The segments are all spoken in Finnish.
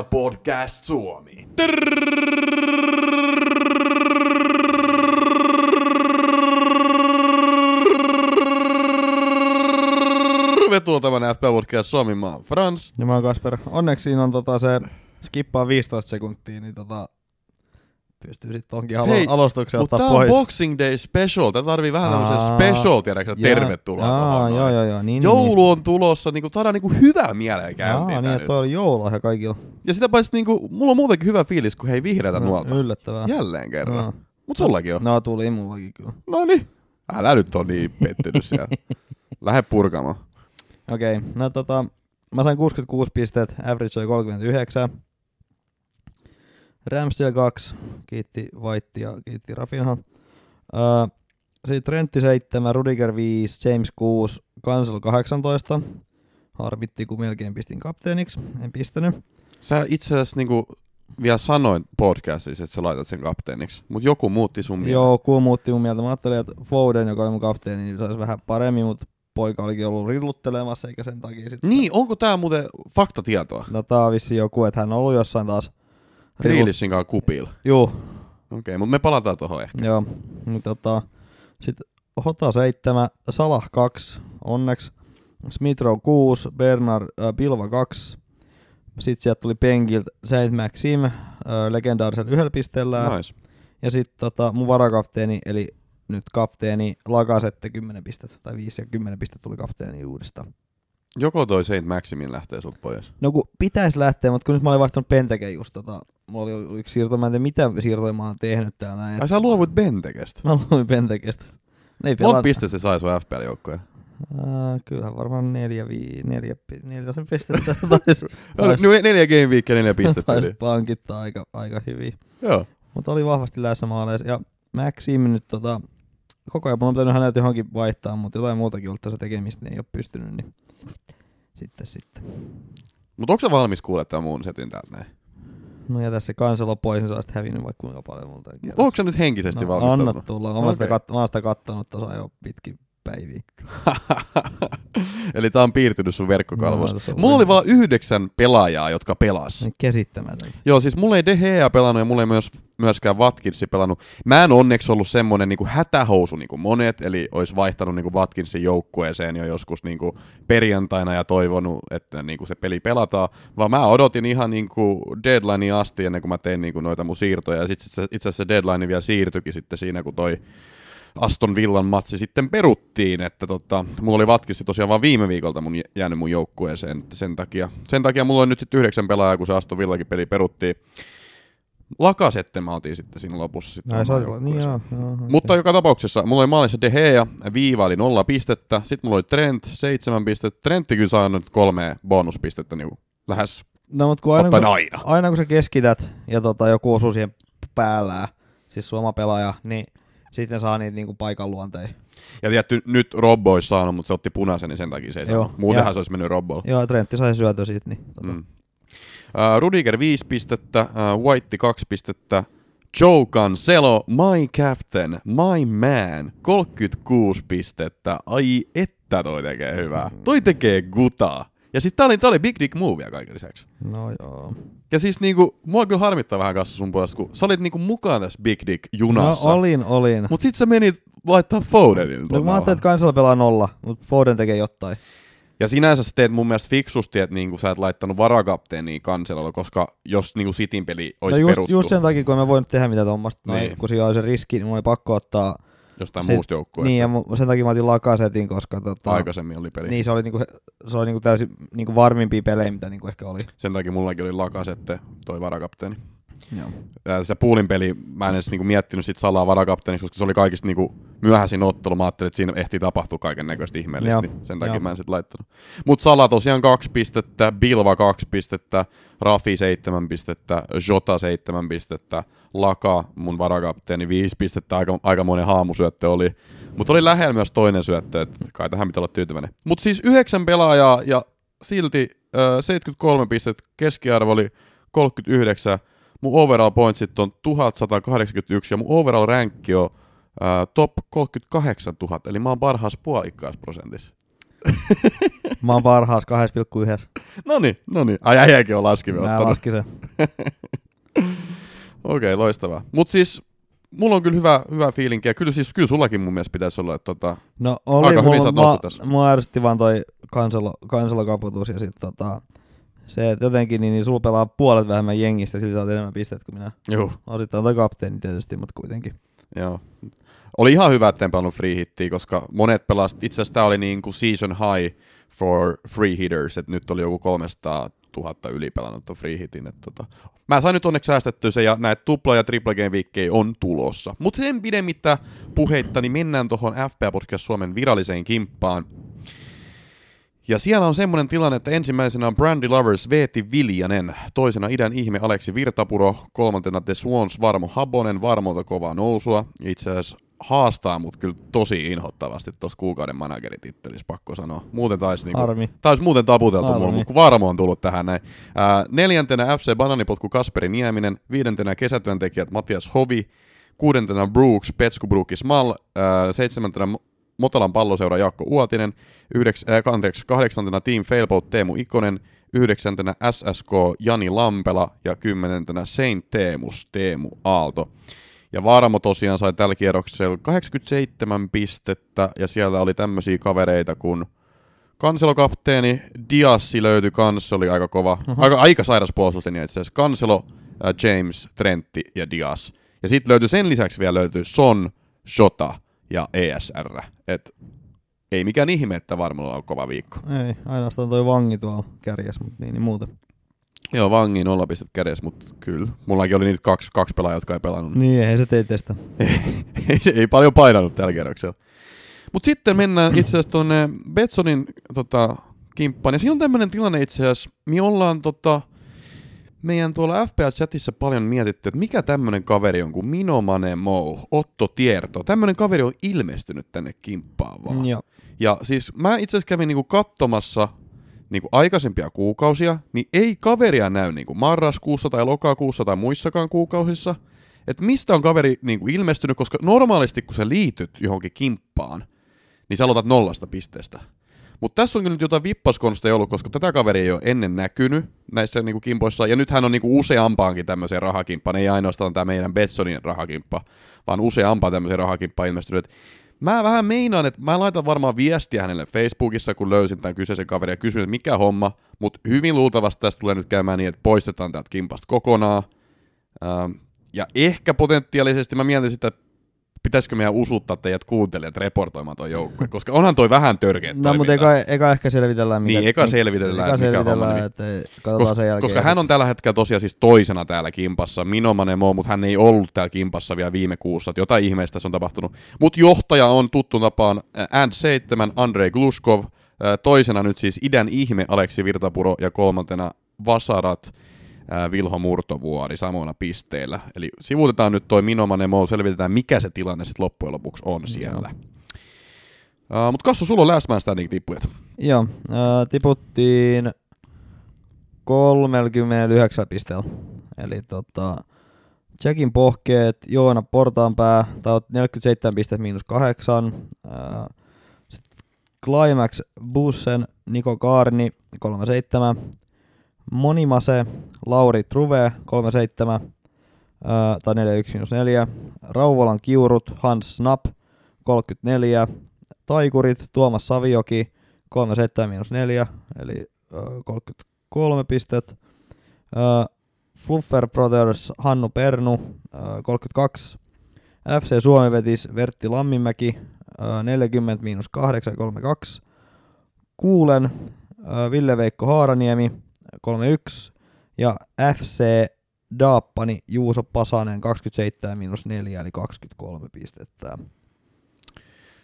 FPL Podcast Suomi. Tervetuloa tämän FPL Podcast Suomi, mä oon Frans. Ja mä oon Kasper. Onneksi siinä on tota se skippaa 15 sekuntia, niin tota pystyy sitten tonkin alo- Hei, alustuksen Mutta ottaa pois. Boxing Day special. Tää tarvii vähän tämmösen Aa, special, tiedätkö, tervetuloa. Jaa, joo, joo, joo. Niin, Joulu on tulossa, niinku, saadaan niinku hyvää mieleen niin, käyntiin niin. Jaa, niin, toi oli joululahja kaikilla. Ja sitä paitsi niinku, mulla on muutenkin hyvä fiilis, kun hei vihreätä No, nuolta. Yllättävää. Jälleen kerran. No. Mut sullakin on. No tuli mullakin kyllä. No niin. Älä nyt on niin pettynyt siellä. Lähde purkamaan. Okei, okay, no tota, mä sain 66 pistet, average oli 39. Ramsdale 2, kiitti White ja kiitti Rafinha. Öö, sitten Trentti 7, Rudiger 5, James 6, Kansel 18. Harmitti, kun melkein pistin kapteeniksi, en pistänyt. Sä itse asiassa niinku vielä sanoin podcastissa, että sä laitat sen kapteeniksi. Mut joku muutti sun mieltä. Joo, kuun muutti mun mieltä. Mä ajattelin, että Foden, joka oli mun kapteeni, niin saisi vähän paremmin, mutta poika olikin ollut rilluttelemassa, eikä sen takia sitten. Niin, onko tää muuten faktatietoa? No tää on vissiin joku, että hän on ollut jossain taas Grealishin kanssa kupilla. Juu, Okei, okay, mutta me palataan tuohon ehkä. Joo, niin tota, sitten Hota 7, Salah 2, onneksi. Smithrow 6, Bernard äh, Pilva 2. Sitten sieltä tuli penkiltä Saint Maxim äh, legendaarisella yhdellä pisteellä. Nice. Ja sitten tota, mun varakapteeni, eli nyt kapteeni Lakasette 10 pistettä, tai 5 ja 10 pistettä tuli kapteeni uudestaan. Joko toi Saint Maximin lähtee sut pois? No kun pitäisi lähteä, mutta kun nyt mä olin vaihtanut Penteke just tota, mulla oli yksi siirto, mä en tiedä mitä siirtoja mä oon tehnyt täällä näin. Ai sä luovut Bentekestä. Mä luin Pentekestä. Ne ei Monta pelaa- pistettä se sai sun FPL-joukkoja? Äh, kyllähän varmaan neljä, vii, neljä, neljä sen pistettä taisi, taisi, No, neljä game weekia, neljä pistettä. taisi pankittaa aika, aika hyvin. Joo. Mutta oli vahvasti läsnä maaleissa. Ja Maxim nyt tota, koko ajan, on pitänyt häneltä johonkin vaihtaa, mutta jotain muutakin ollut tässä tekemistä, niin ei ole pystynyt. Niin sitten, sitten. Mut onko sä valmis kuulemaan tämän muun setin täältä näin? No ja tässä kansalo pois, niin sä olisit hävinnyt vaikka kuinka paljon multa. Onko sä nyt henkisesti no, valmistautunut? anna tulla. Mä oon sitä, Okei. kat- sitä kattonut tuossa jo pitkin päiviä. Eli tää on piirtynyt sun verkkokalvoissa. No, Mulla oli vaan yhdeksän pelaajaa, jotka pelas. Niin käsittämätöntä. Joo, siis mulla ei De Gea pelannut ja mulla ei myös, myöskään Watkinsi pelannut. Mä en onneksi ollut semmonen niinku hätähousu niinku monet, eli olisi vaihtanut niinku Watkinsin joukkueeseen jo joskus niinku perjantaina ja toivonut, että niinku se peli pelataan, vaan mä odotin ihan niinku deadlinea asti ennen kuin mä tein niinku noita mun siirtoja. Ja sit se, itse asiassa deadline vielä siirtyikin sitten siinä, kun toi Aston Villan matsi sitten peruttiin, että tota, mulla oli Watkins tosiaan vaan viime viikolta mun jä- jäänyt mun joukkueeseen, että sen takia, sen takia mulla on nyt sitten yhdeksän pelaajaa, kun se Aston Villakin peli peruttiin. Lakasette mä otin sitten siinä lopussa sitten omaan oli, niin joo, joo, Mutta joka tapauksessa, mulla oli maalissa De Gea, viiva oli nolla pistettä, sitten mulla oli Trent, seitsemän pistettä, Trentti kyllä saanut kolme bonuspistettä niin lähes No, mutta kun aina, kun, aina. aina kun sä keskität ja tota, joku osuu siihen päällään, siis sun oma pelaaja, niin sitten saa niitä niinku paikan luonteen. Ja tietty, nyt Robbo olisi saanut, mutta se otti punaisen, niin sen takia se ei Joo, saanut. Muutenhan ja- se olisi mennyt Robbolle. Joo, Trentti sai syötyä siitä. Niin, tota. Mm. Uh, Rudiger 5 pistettä, uh, White 2 pistettä, Joe Cancelo, my captain, my man, 36 pistettä. Ai että toi tekee hyvää. Toi tekee gutaa. Ja siis tää oli, tää oli big dick movea kaiken lisäksi. No joo. Ja siis niinku, mua kyllä harmittaa vähän kanssa sun puolesta, kun sä olit niinku mukaan tässä big dick junassa. No olin, olin. Mut sit sä menit laittaa Fodenilta. No, mä ajattelin, että kansalla pelaa nolla, mutta Foden tekee jotain. Ja sinänsä sä teet mun mielestä fiksusti, että niinku sä et laittanut varakapteenia kanselolla, koska jos niinku Sitin peli No olisi just, peruttu just sen takia, kun mä voinut tehdä mitä tuommoista, Niin. niin. kun siinä oli se riski, niin mun oli pakko ottaa. Jostain se- muusta joukkueesta, Niin, ja mu- sen takia mä otin Lakasetin, koska tota, aikaisemmin oli peli. niin, se oli, niinku, se oli niinku täysin niinku varmimpia pelejä, mitä niinku ehkä oli. Sen takia mullakin oli Lakasette, toi varakapteeni. Joo. Se puulin peli, mä en edes niinku miettinyt sit salaa varakapteeniksi, koska se oli kaikista niinku myöhäisin ottelu. Mä ajattelin, että siinä ehtii tapahtua kaiken näköistä ihmeellistä, Joo, niin sen takia joo. mä en sit laittanut. Mut Sala tosiaan kaksi pistettä, Bilva kaksi pistettä, Rafi seitsemän pistettä, Jota seitsemän pistettä, Laka, mun varakapteeni, viisi pistettä, aika, aikamoinen haamusyöttö oli. Mutta oli lähellä myös toinen syöttö, että kai tähän pitää olla tyytyväinen. Mutta siis yhdeksän pelaajaa ja silti äh, 73 pistettä, keskiarvo oli 39, mun overall pointsit on 1181 ja mun overall rankki on ää, top 38 000, eli mä oon parhaassa puolikkaassa prosentissa. Mä oon parhaas 2,1. No niin, no niin. Ai äijäkin on laskivi Mä ottanut. laskin sen. Okei, loistavaa. Mut siis, mulla on kyllä hyvä, hyvä fiilinki, ja kyllä siis, kyllä sullakin mun mielestä pitäisi olla, että tota, No oli Aika hyvin sä mulla, oot noussut mua, tässä. mua ärsytti vaan toi kansalo, kansalokaputus ja sit tota, se, että jotenkin niin, niin sulla pelaa puolet vähemmän jengistä, sillä saat enemmän pisteet kuin minä. juu, Osittain toi kapteeni tietysti, mutta kuitenkin. joo. Oli ihan hyvä, että en pelannut free hittiä, koska monet pelasivat, itse asiassa tää oli niin kuin season high for free hitters, että nyt oli joku 300 000 yli pelannut ton free hitin. Että tota. Mä sain nyt onneksi säästettyä se ja näitä tupla- ja triple game viikkejä on tulossa. Mutta sen pidemmittä puheitta, niin mennään tuohon FPA Podcast Suomen viralliseen kimppaan. Ja siellä on semmoinen tilanne, että ensimmäisenä on Brandy Lovers Veeti Viljanen, toisena idän ihme Aleksi Virtapuro, kolmantena The Swans Varmo Habonen, Varmolta kovaa nousua. Itse asiassa haastaa mut kyllä tosi inhottavasti tuossa kuukauden manageritittelissä, pakko sanoa. Muuten taisi niinku, taisi muuten taputeltu Harmi. mulla, mutta kun Varmo on tullut tähän näin. Ää, neljäntenä FC Bananipotku Kasperi Nieminen, viidentenä kesätyöntekijät Matias Hovi, kuudentena Brooks, Petsku Brookis Mal, ää, seitsemäntenä Mo- Motalan palloseura Jaakko Uotinen, yhdeks, äh, anteeksi, kahdeksantena Team Failboat Teemu Ikonen, yhdeksäntenä SSK Jani Lampela ja kymmenentenä Saint Teemus Teemu Aalto. Ja Vaaramo tosiaan sai tällä kierroksella 87 pistettä ja siellä oli tämmöisiä kavereita kuin Kanselokapteeni, Diassi löytyi kans, oli aika kova, aika, aika sairas puolustuslinja itse asiassa. Kanselo, äh, James, Trentti ja Dias. Ja sitten löytyi sen lisäksi vielä löytyi Son, Shota ja ESR. Et ei mikään ihme, että varmalla on kova viikko. Ei, ainoastaan toi vangi tuolla kärjessä, mutta niin, niin muuten. Joo, vangi nolla pistet kädessä, mutta kyllä. Mullakin oli niitä kaksi, kaksi pelaajaa, jotka ei pelannut. Niin, ei se tee teistä. ei, se ei paljon painanut tällä kerroksella. Mutta sitten mennään itse asiassa tuonne Betsonin tota, kimppaan. Ja siinä on tämmöinen tilanne itse asiassa, me ollaan tota, meidän tuolla FPS-chatissa paljon mietitty, että mikä tämmöinen kaveri on kuin Minomane Mo, Otto Tierto. Tämmöinen kaveri on ilmestynyt tänne kimppaan vaan. Joo. Ja siis mä itse asiassa kävin niinku katsomassa niinku aikaisempia kuukausia, niin ei kaveria näy niinku marraskuussa tai lokakuussa tai muissakaan kuukausissa. Että mistä on kaveri niinku ilmestynyt, koska normaalisti kun sä liityt johonkin kimppaan, niin sä aloitat nollasta pisteestä. Mutta tässä on nyt jotain vippaskonsteja ollut, koska tätä kaveria ei ole ennen näkynyt näissä niinku kimpoissa, ja nyt hän on niinku useampaankin tämmöiseen rahakimppaan, ei ainoastaan tämä meidän Betsonin rahakimppa, vaan useampaan tämmöiseen rahakimppaan ilmestynyt. Mä vähän meinaan, että mä laitan varmaan viestiä hänelle Facebookissa, kun löysin tämän kyseisen kaverin ja kysyn, että mikä homma, mutta hyvin luultavasti tästä tulee nyt käymään niin, että poistetaan täältä kimpasta kokonaan. Ja ehkä potentiaalisesti mä mietin sitä, että pitäisikö meidän usuttaa teidät kuuntelijat reportoimaan tuon joukkueen, koska onhan toi vähän törkeä No, mutta eka, eka ehkä selvitellään. Niin, eka selvitellään, eka mikä selvitellään, homma, niin- että katsotaan Kos, sen jälkeen. koska hän on tällä hetkellä tosiaan siis toisena täällä kimpassa, Minomanen Mo, mutta hän ei ollut täällä kimpassa vielä viime kuussa, että jotain ihmeistä tässä on tapahtunut. Mutta johtaja on tuttu tapaan äh, And 7, Andrei Gluskov, toisena nyt siis idän ihme Aleksi Virtapuro ja kolmantena Vasarat Vilho Murtovuori samoina pisteillä. Eli sivuutetaan nyt toi Minomanen Mo, selvitetään mikä se tilanne sitten loppujen lopuksi on siellä. Uh, mutta Kassu, sulla on last man standing tippujat. Joo, äh, tiputtiin 39 pisteellä. Eli tota, Jackin pohkeet, Joona Portaanpää, tai oot 47 pistettä miinus 8. Äh, sitten Climax Bussen, Niko Kaarni 37. Monimase, Lauri Truve 37. Äh, tai 41 miinus 4. Rauvolan kiurut, Hans Snap 34. Taikurit, Tuomas Savioki 37 miinus 4, eli ö, 33 pistet. Ö, Fluffer Brothers, Hannu Pernu, ö, 32. FC Suomi vetis Vertti Lamminmäki, ö, 40 miinus 8, 32. Kuulen, Ville-Veikko Haaraniemi, 31. Ja FC Daappani Juuso Pasanen, 27 miinus 4, eli 23 pistettä.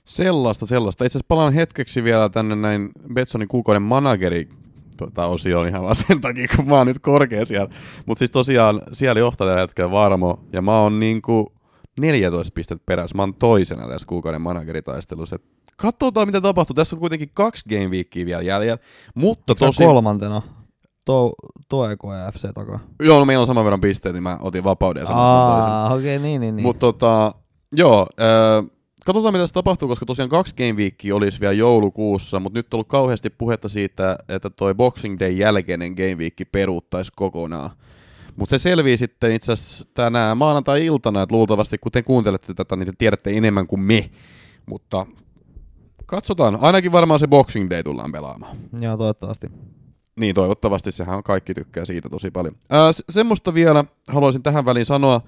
Sellaista, sellaista. Itse asiassa palaan hetkeksi vielä tänne näin Betsonin kuukauden manageri tota, osioon ihan vaan sen takia, kun mä oon nyt korkea siellä. Mutta siis tosiaan siellä johtaa tällä hetkellä Varmo, ja mä oon niinku 14 pistettä perässä. Mä oon toisena tässä kuukauden manageritaistelussa. Et Katsotaan, mitä tapahtuu. Tässä on kuitenkin kaksi game weekia vielä jäljellä. Mutta Tosi... tosi... To, Toeko ja FC takaa. Joo, no meillä on saman verran pisteitä, niin mä otin vapauden ja. Aa, okei, okay, niin, niin, niin. Mutta tota, joo, äh, katsotaan mitä tässä tapahtuu, koska tosiaan kaksi Game Weekia olisi vielä joulukuussa, mutta nyt on ollut kauheasti puhetta siitä, että toi Boxing Day jälkeinen Game Week peruuttaisi kokonaan. Mutta se selvii sitten itse asiassa tänään maanantai-iltana, että luultavasti kun te kuuntelette tätä, niin te tiedätte enemmän kuin me. Mutta katsotaan, ainakin varmaan se Boxing Day tullaan pelaamaan. Joo, toivottavasti. Niin, toivottavasti sehän kaikki tykkää siitä tosi paljon. Ää, se- semmoista vielä haluaisin tähän väliin sanoa,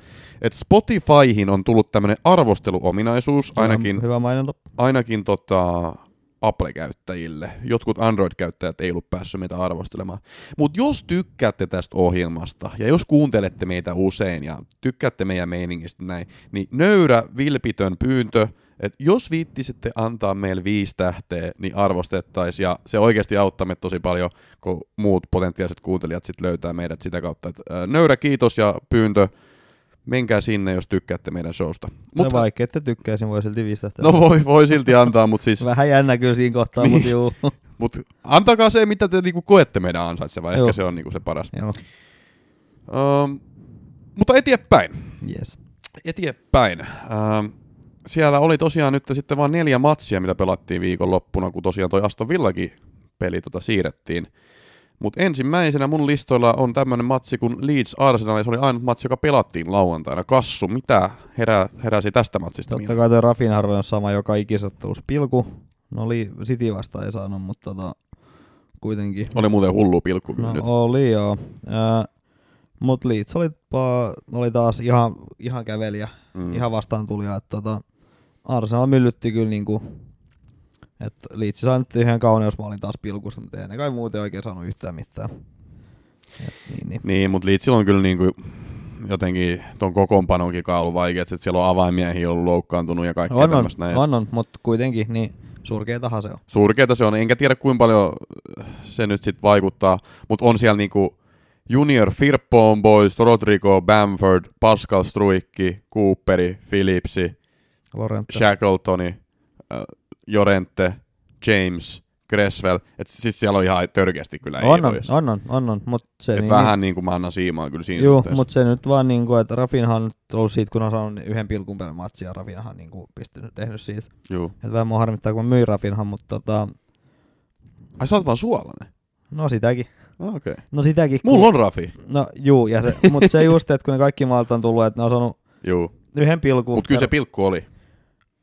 että Spotifyhin on tullut tämmöinen arvosteluominaisuus, ainakin, Hyvä, hyvä mainonta. ainakin tota Apple-käyttäjille. Jotkut Android-käyttäjät ei ollut päässyt meitä arvostelemaan. Mutta jos tykkäätte tästä ohjelmasta, ja jos kuuntelette meitä usein, ja tykkäätte meidän meiningistä näin, niin nöyrä, vilpitön pyyntö, että jos viittisitte antaa meille viisi tähteä, niin arvostettaisiin, ja se oikeasti auttaa meitä tosi paljon, kun muut potentiaaliset kuuntelijat sit löytää meidät sitä kautta. Et, ää, nöyrä kiitos ja pyyntö, menkää sinne, jos tykkäätte meidän showsta. Mutta no vaikka ette tykkäisin, voi silti viistä. no voi, voi silti antaa, mutta siis Vähän jännä kyllä siinä kohtaa, Niin. mutta juu. Mut antakaa se, mitä te niinku koette meidän ansaitsevaa. Ehkä se on niinku se paras. Joo, Um, mutta eteenpäin. yes. Eteenpäin. Um, siellä oli tosiaan nyt sitten vain neljä matsia, mitä pelattiin viikonloppuna, kun tosiaan toi Aston Villakin peli tota siirrettiin. Mutta ensimmäisenä mun listoilla on tämmönen matsi kuin Leeds Arsenal, ja se oli ainut matsi, joka pelattiin lauantaina. Kassu, mitä herää, heräsi tästä matsista? Totta kai toi Rafin on sama joka ikisottelussa pilku. No oli City vastaan ei saanut, mutta tota, kuitenkin. Oli muuten hullu pilkku kyllä No nyt. oli joo. Ää, mut Leeds oli, oli taas ihan, ihan kävelijä, Mm. ihan vastaan. Että tota, Arsenal myllytti kyllä niinku, että Leeds sai nyt yhden kauneusmaalin taas pilkusta, mutta ei ne kai muuten oikein saanut yhtään mitään. Et, niin, niin. Niin, mutta Leedsillä on kyllä niinku jotenkin ton kokoonpanonkin ollut vaikea, että siellä on avaimiehiä ollut loukkaantunut ja kaikkea On, tämmöistä näin. on, on, mutta kuitenkin niin surkeetahan se on. Surkeeta se on, enkä tiedä kuinka paljon se nyt sit vaikuttaa, mutta on siellä niinku Junior Firppon Boys, Rodrigo, Bamford, Pascal Struikki, Cooperi, Phillipsi, Lorente. Shackletoni, äh, Jorente, James, Creswell, et siis siellä on ihan törkeästi kyllä on, on, on, on, on, on, mutta se Et niin, vähän niin kuin mä annan siimaa kyllä siinä Joo, mutta se nyt vaan niinku, että Rafinhan on ollut siitä, kun on saanut yhden pilkun per matsi ja Rafinhan niinku pistynyt, tehnyt siitä. Juu. Et vähän mua harmittaa, kun mä myin Rafinhan, mutta tota, Ai sä oot vaan suolainen? no sitäkin. Okei. Okay. No sitäkin. Mulla on Rafi. No juu, ja se, mutta se just, että kun ne kaikki maalta on tullut, että ne on saanut Juu. yhden pilkun. Mutta kyllä se pilkku oli.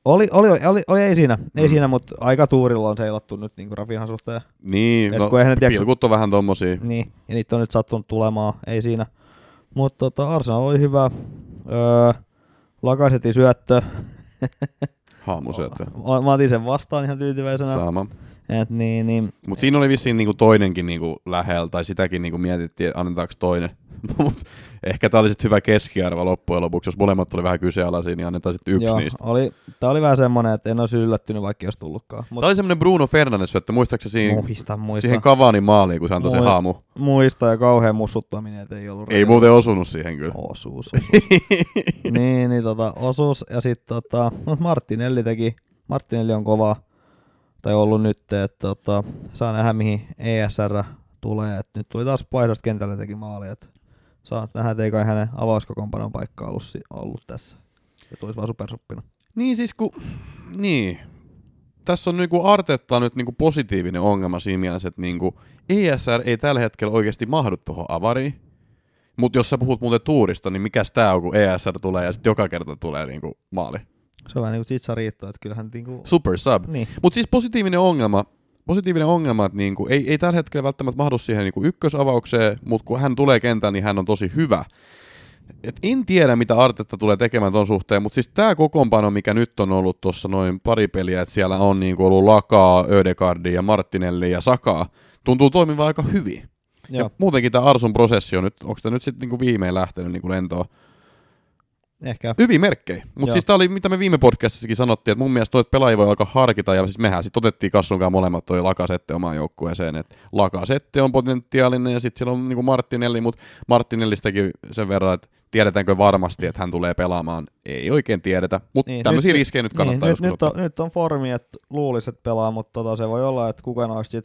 Oli, oli, oli, oli, oli, ei siinä, ei Mm. siinä, mutta aika tuurilla on seilattu nyt niinku Rafinhan suhteen. Niin, Et no, kun eihän tiedä- pilkut on vähän tommosia. Niin, ja niitä on nyt sattunut tulemaan, ei siinä. Mutta tota, Arsenal oli hyvä. Öö, Lakasetin syöttö. Haamusyöttö. Mä, mä otin sen vastaan ihan tyytyväisenä. Sama. Et niin, niin, Mutta siinä oli vissiin niinku toinenkin niinku lähellä, tai sitäkin niinku mietittiin, että annetaanko toinen. Mut ehkä tää oli sit hyvä keskiarvo loppujen lopuksi. Jos molemmat oli vähän kyseenalaisia, niin annetaan sitten yksi joo, niistä. oli, tää oli vähän semmonen, että en olisi yllättynyt, vaikka olisi tullutkaan. Mut Tää oli semmonen Bruno Fernandes syöttö, muistaaksä siinä, muista, muista. siihen Cavani maaliin, kun se antoi se Moi. haamu? muista ja kauhean mussuttaminen, että ei ollut Ei reilua. muuten osunut siihen kyllä. Osuus, osuus. niin, niin tota, osuus. Ja sitten tota, Martinelli teki, Martinelli on kova, tai ollut nyt, että tota, saa nähdä mihin ESR tulee. Et nyt tuli taas vaihdosta kentälle teki maali, että saa nähdä, ei kai hänen avauskokoonpanon paikka ollut, ollut tässä. Se tulisi vaan supersuppina. Niin siis kun, niin. Tässä on niinku Artetta nyt niinku positiivinen ongelma siinä mielessä, että niinku ESR ei tällä hetkellä oikeasti mahdu tuohon avariin. Mutta jos sä puhut muuten tuurista, niin mikäs tää on, kun ESR tulee ja sitten joka kerta tulee niinku maali. Se on vähän niin kuin Tsitsa Riitto, että kyllähän niinku... Super sub. Niin, Mutta siis positiivinen ongelma, positiivinen ongelma, että niinku, ei, ei tällä hetkellä välttämättä mahdu siihen niinku ykkösavaukseen, mutta kun hän tulee kentään, niin hän on tosi hyvä. Et en tiedä, mitä Artetta tulee tekemään ton suhteen, mutta siis tämä kokoonpano, mikä nyt on ollut tuossa noin pari peliä, että siellä on niinku ollut Lakaa, Ödegardi ja Martinelli ja Sakaa, tuntuu toimivan aika hyvin. joo. Ja muutenkin tämä Arson prosessi on nyt, onko tämä nyt sitten niinku viimein lähtenyt niinku lentoon? Ehkä. Hyviä merkkejä. Mutta siis tämä oli, mitä me viime podcastissakin sanottiin, että mun mielestä noita pelaajia voi alkaa harkita, ja siis mehän sitten otettiin Kassunkaan molemmat toi Lakasette omaan joukkueeseen, että Lakasette on potentiaalinen, ja sitten siellä on niinku Martinelli, mutta Martinellistäkin sen verran, että tiedetäänkö varmasti, että hän tulee pelaamaan, ei oikein tiedetä, mutta niin, tämmöisiä riskejä nyt kannattaa niin, joskus nyt, nyt, on, nyt on formi, että luulisi, että pelaa, mutta tota, se voi olla, että kuka noista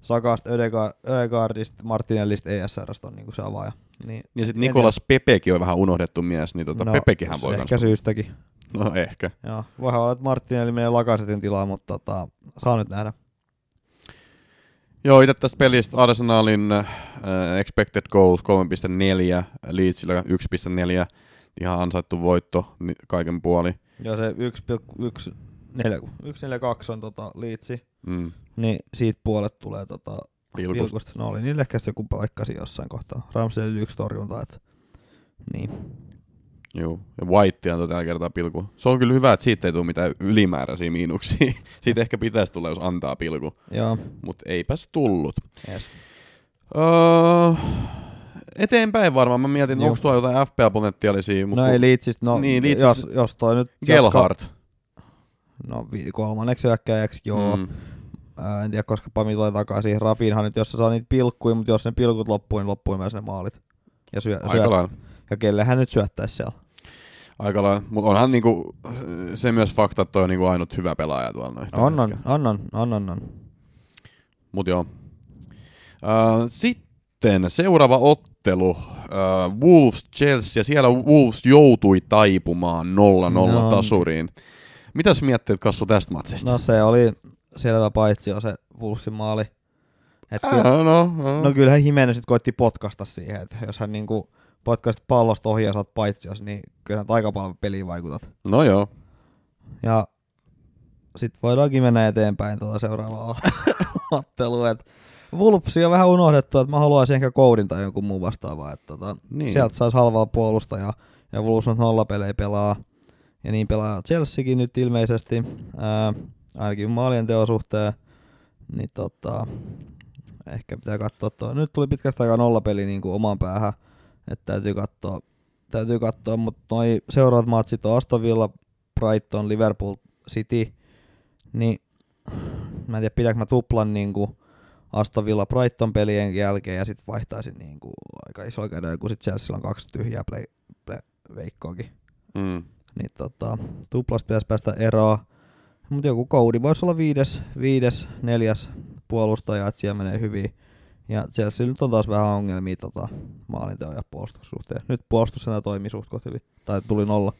Sakasta, Ödega- Ödegaardista, Martinellista, ESRstä on niinku se avaaja. Niin, Ja sitten en Nikolas Pepekin on vähän unohdettu mies, niin tota, no, Pepekin hän voi Ehkä syystäkin. No ehkä. Joo, voihan olla, että Martinelli menee Lakasetin tilaan, mutta tota, saa nyt nähdä. Joo, itse tästä pelistä Arsenalin äh, expected goals 3.4, Leedsillä 1.4, ihan ansaittu voitto kaiken puoli. Ja se 1,142 on tota liitsi, Mm. niin siitä puolet tulee tota Pilkusta. pilkusta. No oli niille ehkä joku paikkasi jossain kohtaa. Ramsdale yksi torjunta, että niin. Joo, ja White antoi tällä kertaa pilku. Se on kyllä hyvä, että siitä ei tule mitään ylimääräisiä miinuksia. siitä ehkä pitäisi tulla, jos antaa pilku, Joo, mutta eipäs tullut. yes. Öö, eteenpäin varmaan. Mä mietin, Joo. onko tuolla jotain FPA-potentiaalisia. Mut No ei Leedsistä, no Niin, jos, jos toi nyt... Gelhardt. jatka- No kolmanneksi hyökkääjäksi, joo. Mm. Ää, en tiedä, koska Pami tulee takaisin. Rafinhan nyt, jos se saa niitä pilkkuja, mutta jos ne pilkut loppuu, niin loppuu myös ne maalit. Ja, syö, syö, ja kelle hän nyt syöttäisi siellä. Aika lailla. Mutta onhan niinku, se myös fakta, että toi on niinku ainut hyvä pelaaja tuolla noin. On, on, on, on, on, on, on. Mut joo. Uh, sitten seuraava ottelu. Uh, Wolves Chelsea. Siellä Wolves joutui taipumaan 0-0 No. tasuriin. Mitäs mietteet Kassu tästä matsista? No se oli selvä paitsi jo se Wolvesin maali. Et Äh, kyllä, no, no. no kyllähän Jimenez sit koitti potkasta siihen, että jos hän niinku potkaisit pallosta ohi ja saat paitsi jos, niin kyllä hän aika paljon peliin vaikutat. no joo. Ja sitten voidaankin mennä eteenpäin tuota seuraavaa ottelua. Vulpsi on vähän unohdettu, että mä haluaisin ehkä koudin tai jonkun muun vastaavaa. Että tota, Niin. Sieltä saisi halvalla puolusta ja, ja Wolves on nollapelejä pelaa. Ja niin pelaa Chelseakin nyt ilmeisesti, ää, ainakin maalien teon suhteen. Niin tota, ehkä pitää katsoa tuo. Nyt tuli pitkästä aikaa nollapeli niin kuin omaan päähän, että täytyy katsoa, täytyy katsoa, mutta noi seuraavat matsit on Aston Villa, Brighton, Liverpool, City, niin mä en tiedä pidänkö mä tuplan niin kuin Aston Villa Brighton pelien jälkeen ja sitten vaihtaisin niin kuin aika iso käden, kun sitten Chelsea on kaksi tyhjää play, play, veikkoakin. Mm. Niin tota, tuplasta pitäisi päästä eroon. Mutta joku koudi voisi olla viides, viides, neljäs puolustaja, että siellä menee hyvin. Ja Chelsea nyt on taas vähän ongelmia tota, maalinteon ja puolustuksen suhteen. Nyt puolustus enää toimii suht hyvin. Tai tuli nolla.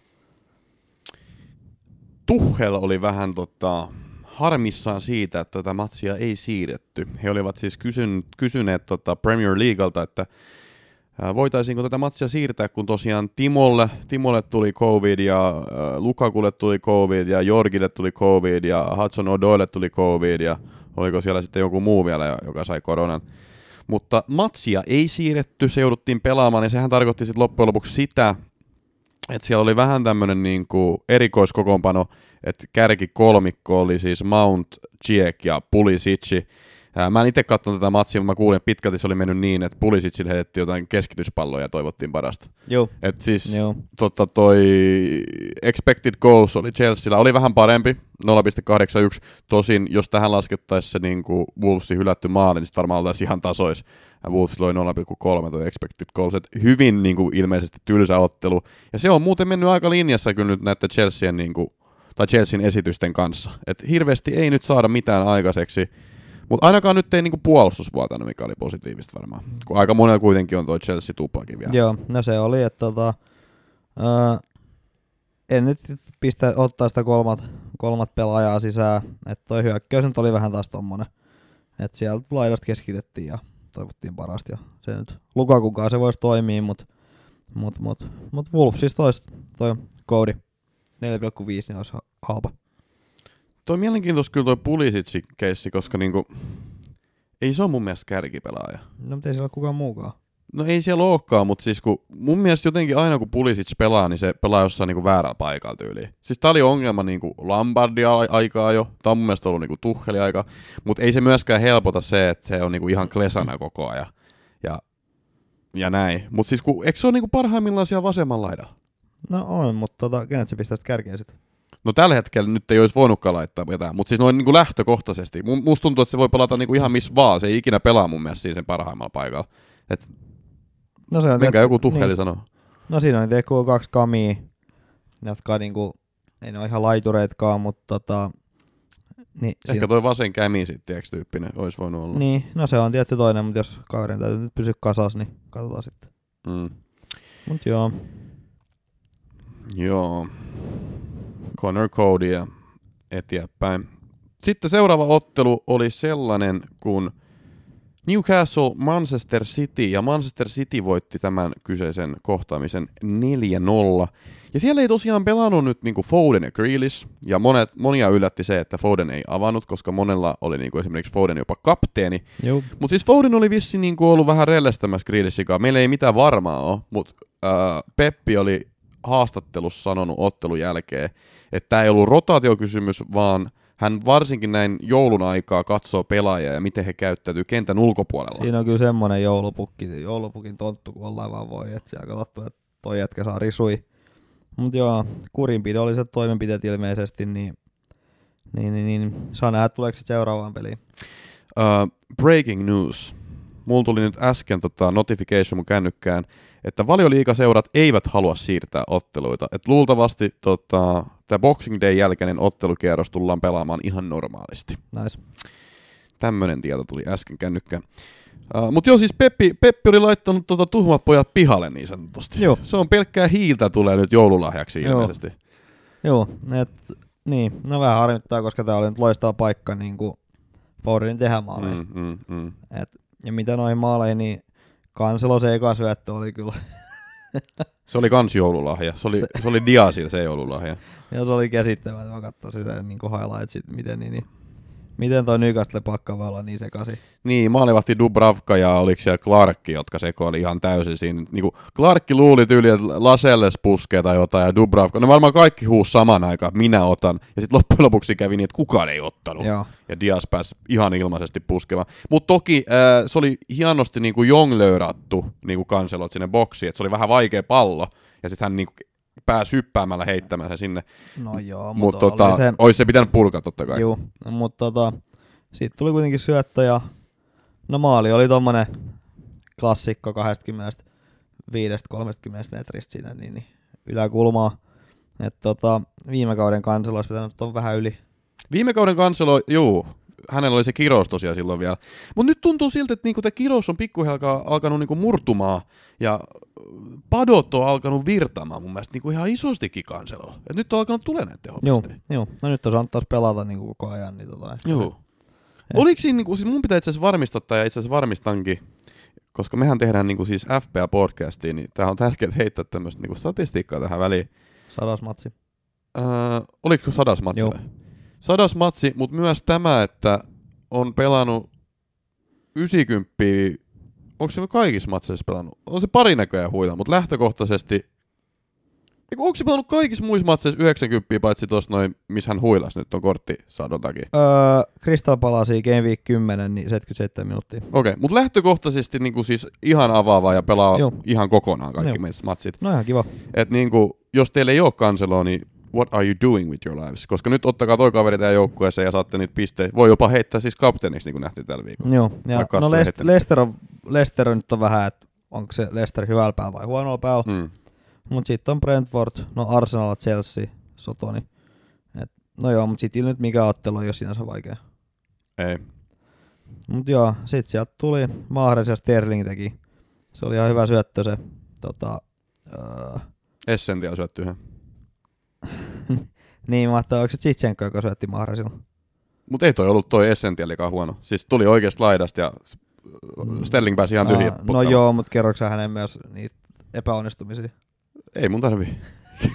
Tuhel oli vähän tota, harmissaan siitä, että tätä matsia ei siirretty. He olivat siis kysyn, kysyneet tota Premier Leaguelta, että voitaisiinko tätä matsia siirtää, kun tosiaan Timolle, Timolle tuli covid ja Lukakulle tuli covid ja Jorgille tuli covid ja Hudson Odoille tuli covid ja oliko siellä sitten joku muu vielä, joka sai koronan. Mutta matsia ei siirretty, se jouduttiin pelaamaan ja sehän tarkoitti sitten loppujen lopuksi sitä, että siellä oli vähän tämmöinen niinku erikoiskokoonpano, että kärki kolmikko oli siis Mount, Chiek ja Pulisic. Mä en itse katsonut tätä matsia, mutta mä kuulin, että pitkälti se oli mennyt niin, että Pulisicille heitettiin jotain keskityspalloja ja toivottiin parasta. Joo. Et siis Joo. tota, toi expected goals oli Chelsealla, oli vähän parempi, 0,81. Tosin, jos tähän laskettaisiin se niin kuin Wolvesin hylätty maali, niin sitten varmaan oltaisiin ihan tasois. Wolves loi 0,3 toi expected goals. Et hyvin niin kuin, ilmeisesti tylsä ottelu. Ja se on muuten mennyt aika linjassa kyllä nyt näiden Chelsean, niin kuin, tai Chelsean esitysten kanssa. Et hirveästi ei nyt saada mitään aikaiseksi. Mutta ainakaan nyt ei niinku puolustus vuotanut, mikä oli positiivista varmaan. Kun aika monella kuitenkin on toi Chelsea tuplakin vielä. Joo, no se oli, että tota, ää, en nyt pistä, ottaa sitä kolmat, kolmat pelaajaa sisään, että toi hyökkäys nyt oli vähän taas tommonen, että sieltä laidasta keskitettiin ja toivottiin parasta ja se nyt Lukakukaan se voisi toimia, mutta mut, mut, mut Wolvesista olisi toi koodi 4,5 niin olisi ha- halpa. Toi on mielenkiintoista kyllä toi Pulisic keissi, koska niinku, ei se ole mun mielestä kärkipelaaja. No mutta ei siellä ole kukaan muukaan. No ei siellä olekaan, mutta siis kun, mun mielestä jotenkin aina kun Pulisic pelaa, niin se pelaa jossain niinku väärällä paikalla tyyliin. Siis tää oli ongelma niinku Lombardia aikaa jo, tää on mun mielestä ollut niinku Tucheli aika, mutta ei se myöskään helpota se, että se on niinku ihan klesana koko ajan. Ja, ja näin. Mutta siis kun, eikö se ole niinku parhaimmillaan siellä vasemmalla laidalla? No on, mutta tota, kenet se pistää sitten kärkeen sitten? No tällä hetkellä nyt ei olisi voinutkaan laittaa ketään, mutta siis noin niin kuin lähtökohtaisesti. Mu- Musta tuntuu, että se voi pelata niin kuin ihan missä vaan. Se ei ikinä pelaa mun mielestä siinä sen parhaimmalla paikalla. Et No se on minkä tietty- joku tuheli niin. niin. sanoo. No siinä on TK kaksi kamia, jotka niinku, ei ne ole ihan laitureitkaan, mutta tota, niin, Ehkä toi vasen kämi sitten, tyyppinen, olisi voinut olla. niin, no se on tietty toinen, mutta jos kaverin täytyy nyt pysyä kasas, niin katsotaan sitten. Mm. Mut joo, Joo. Connor Cody ja eteenpäin. Sitten seuraava ottelu oli sellainen kuin Newcastle Manchester City, ja Manchester City voitti tämän kyseisen kohtaamisen 4-0. Ja siellä ei tosiaan pelannut nyt niinku Foden ja Grealish, ja monet, monia yllätti se, että Foden ei avannut, koska monella oli niinku esimerkiksi Foden jopa kapteeni. Mutta siis Foden oli vissi niinku ollut vähän rellestämässä Grealishikaan. Meillä ei mitään varmaa ole, mutta äh, Peppi oli haastattelussa sanonut ottelun jälkeen, että tämä ei ollut rotaatiokysymys, vaan hän varsinkin näin joulun aikaa katsoo pelaajia ja miten he käyttäytyy kentän ulkopuolella. Siinä on kyllä semmoinen joulupukki, joulupukin tonttu, kun ollaan vaan voi, että siellä katsottu, että toi jätkä saa risui. Mutta joo, kurinpidolliset toimenpiteet ilmeisesti, niin, niin, niin, niin saa nähdä, tuleeko se seuraavaan peliin. Uh, breaking news. Mulla tuli nyt äsken tota, notification mun kännykkään, että valioliikaseurat eivät halua siirtää otteluita. Et luultavasti tota, tämä Boxing Day jälkeinen ottelukierros tullaan pelaamaan ihan normaalisti. Nice. Tämmönen tieto tuli äsken kännykkään. Uh, Mutta joo, siis Peppi, Peppi oli laittanut tota tuhmat pojat pihalle niin sanotusti. Joo. Se on pelkkää hiiltä tulee nyt joululahjaksi Joo. ilmeisesti. Joo, et, niin, no vähän harmittaa, koska tää oli nyt loistava paikka niin kuin Fodenin tehdä maaleja. Mm, mm, mm. Et, ja mitä noihin maaleihin, niin Kanselo se eka syöttö oli kyllä, Se oli kans joululahja. Se oli, se, se oli Diasil se joululahja. ja se oli käsittämätöntä, mä katsoin sitä niin highlightsit, miten, niin, niin, miten toi Newcastle pakka voi olla niin sekasi. Niin, maalivahti Dubravka ja oliko siellä Clarkki, jotka sekoili ihan täysin siinä. Niin kuin Clarkki luuli tyyli, että Laselles puskee tai jotain ja Dubravka. No varmaan kaikki huus saman aikaan, että minä otan. Ja sitten loppujen lopuksi kävi niin, että kukaan ei ottanut. Joo, Ja Dias pääsi ihan ilmaisesti puskemaan. Mutta toki äh, se oli hienosti niin kuin jonglöörattu niin kuin kanselot sinne boksiin, että se oli vähän vaikea pallo. Ja sitten hän niin kuin pääsi hyppäämällä heittämään se sinne. no joo, Mutta mut, tota, oli se, olisi se pitänyt purkaa totta kai. Joo, mutta tota, siitä tuli kuitenkin syöttö ja no maali oli tommonen klassikko 25-30 metristä siinä niin, niin yläkulmaa. Et tota, viime kauden kansella olisi pitänyt ton vähän yli. Viime kauden kanselo, juu, hänellä oli se kirous tosiaan silloin vielä. Mutta nyt tuntuu siltä, että niinku tämä kirous on pikkuhiljaa alkanut niinku murtumaan ja padot on alkanut virtaamaan mun mielestä niinku ihan isostikin kanselolla. Et nyt on alkanut tulemaan näitä Joo, joo. No nyt on saanut taas pelata niin koko ajan. Niin tota, Joo. Oliko siinä, niinku, siis mun pitää itse asiassa varmistaa, tai itse asiassa varmistankin, koska mehän tehdään niinku siis FPA-podcastia, niin tää on tärkeää heittää tämmöistä niinku statistiikkaa tähän väliin. Sadas matsi. Öö, oliko sadas matsi Joo. Sadas matsi, mutta myös tämä, että on pelannut 90, onko se kaikissa matseissa pelannut? On se pari näköjään huila, mutta lähtökohtaisesti, Eiku, onko se pelannut kaikissa muissa matseissa 90, paitsi tuossa noin, missä hän huilas nyt on kortti sadon takia? Öö, Crystal palasi Game Week 10, niin 77 minuuttia. Okei, mutta lähtökohtaisesti niin siis ihan avaava ja pelaa Joo. ihan kokonaan kaikki Joo. matsit. No ihan kiva. Et niinku, jos teillä ei ole kanseloa, niin what are you doing with your lives? Koska nyt ottakaa toi kaveri tähän joukkueeseen ja saatte niitä pisteitä. Voi jopa heittää siis kapteeniksi, niin kuin nähtiin tällä viikolla. Joo, ja Vaikka no Lest-. Lester, on, Lester on nyt on vähän, että onko se Lester hyvällä päällä vai huonolla päällä. Mm. Mutta sitten on Brentford, no Arsenal, Chelsea, Sotoni. Et, no joo, mutta sitten nyt mikä ottelu ei ole sinänsä vaikea. Ei. Mutta joo, sitten sieltä tuli Mahrez ja Sterling teki. Se oli ihan hyvä syöttö se. Tota, öö, Essential yhden. niin, mä ajattelin, oliko se Zichenko, joka syötti Mahrezilla. Mutta ei toi ollut toi Essentialikaan huono. Siis tuli oikeasta laidasta ja Sterling pääsi ihan tyhjä Aa, No joo, mutta kerroksä hänen myös niitä epäonnistumisia? Ei mun tarvii.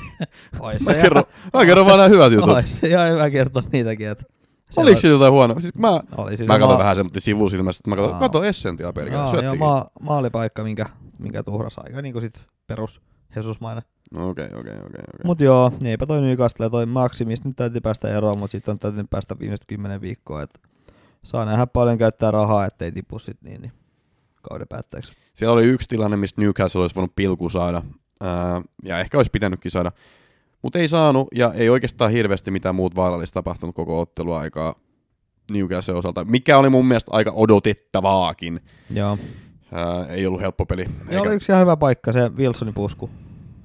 Ois Mä se kerron, mä kerron vaan nämä hyvät jutut. Ois se ihan hyvä kertoa niitäkin, että Oliko siinä jotain huonoa? Siis mä, oli siis mä katson ma- vähän semmoinen sivusilmästä, että mä katson, perkele, Aa, ja syöttikin. ma- maalipaikka, minkä, minkä tuhras aika niin kuin sit perus Jesusmainen. No Okei, okei, okei. okei. Mut joo, niin eipä toi Newcastle toi Maxi, mistä nyt täytyy päästä eroon, mutta sitten on täytynyt päästä viimeiset kymmenen viikkoa, että saa nähdä paljon käyttää rahaa, ettei tipu sit niin, niin kauden päätteeksi. Siellä oli yksi tilanne, mistä Newcastle olisi voinut pilku saada, ää, ja ehkä olisi pitänytkin saada, mutta ei saanut, ja ei oikeastaan hirveästi mitään muut vaarallista tapahtunut koko otteluaikaa Newcastle osalta, mikä oli mun mielestä aika odotettavaakin. Joo. Ää, ei ollut helppo peli. Ja oli yksi ihan hyvä paikka, se Wilsonin pusku.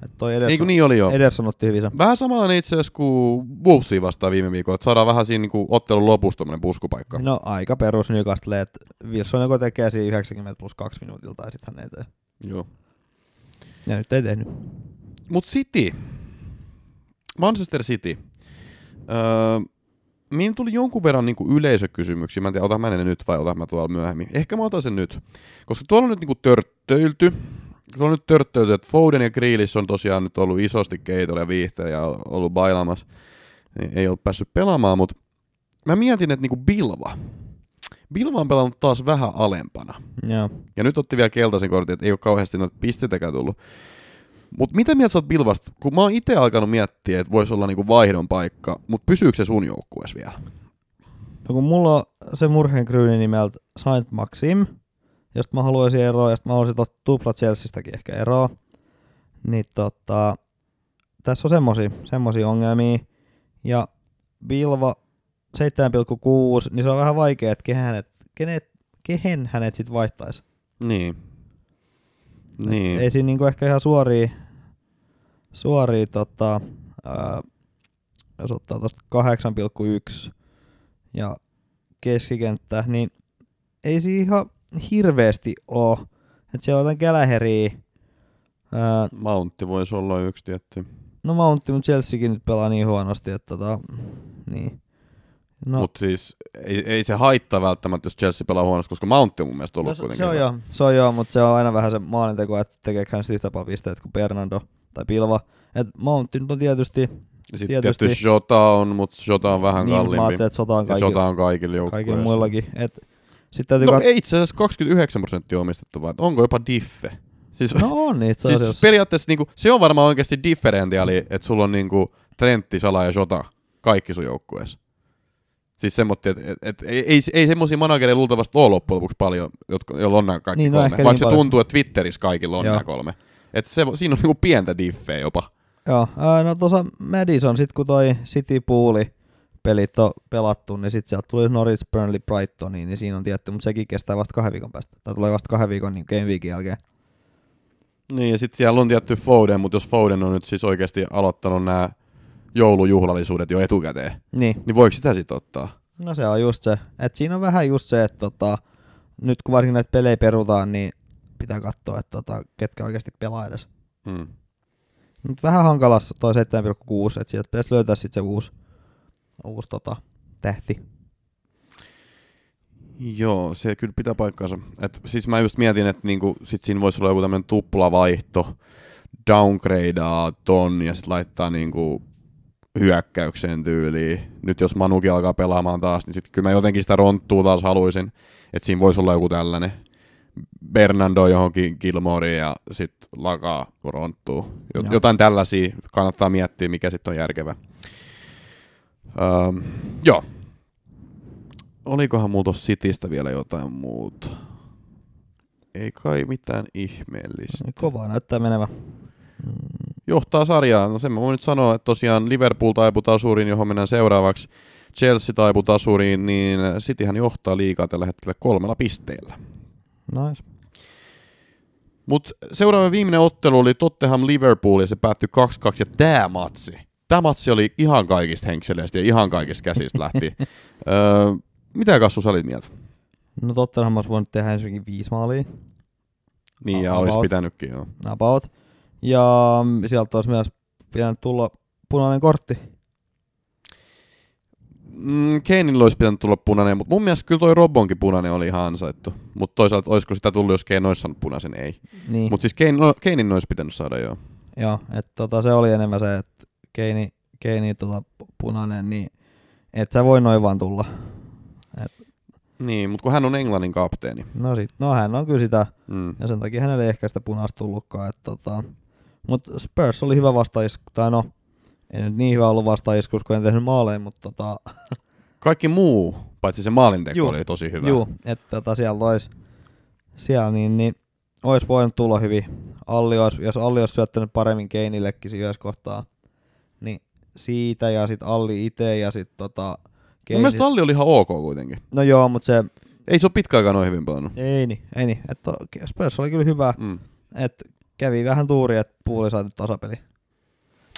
Et toi Ederson, Ei kun niin oli jo. Ederson otti hyvin sen. Vähän samanlainen itse asiassa kuin Wolvesia vastaan viime viikolla, että saadaan vähän siinä niin ottelun lopussa tommonen puskupaikka. No aika perus Newcastle, että Wilson joko tekee siinä 90 plus 2 minuutilta ja sitten hän ei tee. Joo. Ja nyt ei tehnyt. Mut City, Manchester City, Öö, Minä tuli jonkun verran niinku yleisökysymyksiä. Mä en tiedä, otan mä ne nyt vai otan mä tuolla myöhemmin. Ehkä mä otan sen nyt. Koska tuolla on nyt niinku törttöilty. Tuolla on nyt törttöilty, että Foden ja Grealish on tosiaan nyt ollut isosti keitolla ja viihteellä ja ollut bailaamassa. Niin Ei ole päässyt pelaamaan, mutta mä mietin, että niinku Bilva. Bilva on pelannut taas vähän alempana. Joo. Ja nyt otti vielä keltaisen kortin, että ei ole kauheasti noita pisteitäkään tullut. Mutta mitä mieltä sä oot Bilvasta? Kun mä oon itse alkanut miettiä, että voisi olla niinku vaihdon paikka, mutta pysyykö se sun joukkueessa vielä? No kun mulla on se murheenkryyni nimeltä Saint Maxim, josta mä haluaisin eroa, ja sit mä haluaisin ottaa tupla Chelseastäkin ehkä eroa, niin tota, tässä on semmosia, semmosia ongelmia, ja Bilva 7,6, niin se on vähän vaikea, että kehen hänet, kenet, kehen hänet sit vaihtaisi. Niin. Niin. Ei siinä niinku ehkä ihan suoria, suoria tota, ää, jos ottaa tosta 8,1 ja keskikenttä, niin ei siinä ihan hirveästi oo. Että siellä on jotain Gallagheria, ää, Mountti voisi olla yksi tietty. no Mountti, mutta Chelseakin nyt pelaa niin huonosti, että tota, niin. No. Mutta siis ei, ei, se haittaa välttämättä, jos Chelsea pelaa huonosti, koska Mountti on mun mielestä ollut no se, kuitenkin. se on joo, se on joo, mutta se on aina vähän se maalinteko, että tekeekö hän yhtä paljon pisteitä kuin Bernardo tai Pilva. Et Mountti nyt on tietysti, Sitten tietysti- tietysti Jota on, mutta Jota on vähän niin mä kalliimpi. ajattelin, että on kaikilla, Jota on kaikilla kaikilla joukkueilla. muillakin. Et, sitten No kat- ei itse asiassa 29 prosenttia omistettu, vaan onko jopa diffe? Siis, no on niitä siis siis periaatteessa niinku, se on varmaan oikeasti differentiaali, että sulla on niinku Trentti, Sala ja Jota kaikki sun joukkueessa. Siis semmoinen, että et, et, ei, ei, ei semmoisia managereja luultavasti ole loppujen lopuksi paljon, jotka, joilla on nämä kaikki Niin, no kolme. ehkä Vaikka niin se paljon. tuntuu, että Twitterissä kaikilla on Joo. nämä kolme. Et se, siinä on niinku pientä diffeä jopa. Joo, no tuossa Madison, sit kun toi City Pooli pelit on pelattu, niin sitten sieltä tuli Norwich, Burnley, Brightoniin, niin siinä on tietty, mutta sekin kestää vasta kahden viikon päästä. Tai tulee vasta kahden viikon niin Game Weekin jälkeen. Niin, ja sitten siellä on tietty Foden, mutta jos Foden on nyt siis oikeasti aloittanut nämä joulujuhlallisuudet jo etukäteen, Niin, niin voiko sitä sitten ottaa? no se on just se. Et siinä on vähän just se, että tota, nyt kun varsinkin näitä pelejä perutaan, niin pitää katsoa, että tota, ketkä oikeasti pelaa edes. Hmm. Nyt vähän hankalassa toi 7,6, että sieltä pitäisi löytää sitten se uusi, uusi tota, tähti. Joo, se kyllä pitää paikkaansa. Et siis mä just mietin, että niinku, sit siinä voisi olla joku tämmöinen tuplavaihto, downgradeaa ton ja sitten laittaa niinku hyökkäykseen tyyliin. Nyt jos Manuki alkaa pelaamaan taas, niin sitten kyllä mä jotenkin sitä ronttua taas haluaisin. Että siinä voisi olla joku tällainen Bernardo johonkin Gilmoriin ja sitten lakaa ronttuu. Jotain tällaisia kannattaa miettiä, mikä sitten on järkevä. Öö, joo, olikohan mulla tossa Citystä vielä jotain muuta? Ei kai mitään ihmeellistä. Kovaa näyttää menevä. Mm, Johtaa sarjaa. No sen mä voin nyt sanoa, että tosiaan Liverpool taipui tasuriin, johon mennään seuraavaksi. Chelsea taipui tasuriin, niin Cityhän johtaa liikaa tällä hetkellä kolmella pisteellä. nice. Mutta seuraava viimeinen ottelu oli Tottenham Liverpool ja se päättyi 2-2 ja tää matsi. Tämä matsi oli ihan kaikista henkseleistä ja ihan kaikista käsistä lähti. öö, mitä Kassu sä olit mieltä? No Tottenham olisi voinut tehdä ensinnäkin viisi maalia. Niin, ja About. olisi pitänytkin, joo. about. Ja sieltä olisi myös pitänyt tulla punainen kortti. Mm, Keinillä olisi pitänyt tulla punainen, mutta mun mielestä kyllä toi Robonkin punainen oli ihan ansaittu. Mutta toisaalta olisiko sitä tullut, jos Kane olisi saanut punaisen, ei. Niin, Mutta siis Kane, no, Keinin olisi pitänyt saada, joo. joo, että tota, se oli enemmän se, että Keini, Keini tota, punainen, niin et sä voi noin vaan tulla. Niin, mutta kun hän on Englannin kapteeni. No, sit, no hän on kyllä sitä, Mm. ja sen takia hänelle ei ehkä sitä punaista tullutkaan. Että, tota, mutta Spurs oli hyvä vastaisku, tai no, ei nyt niin hyvä ollut vastaiskus, kun en tehnyt maaleja, mutta tota, Kaikki muu, paitsi se maalinteko, Juu. oli tosi hyvä. Juu, että tota, siellä olisi, siellä niin, niin olisi voinut tulla hyvin. Alli olisi, jos Alli olisi syöttänyt paremmin Keinillekin siinä yhdessä kohtaa, siitä ja sitten Alli itse ja sitten tota, Mun Keini. mielestä Alli oli ihan ok kuitenkin. No joo, mutta se, Ei se ole pitkä aikaa noin hyvin pelannut. ei niin, ei niin. Että Spurs oli kyllä hyvä, Mm. että kävi vähän tuuri, että puuli sai tasapeli.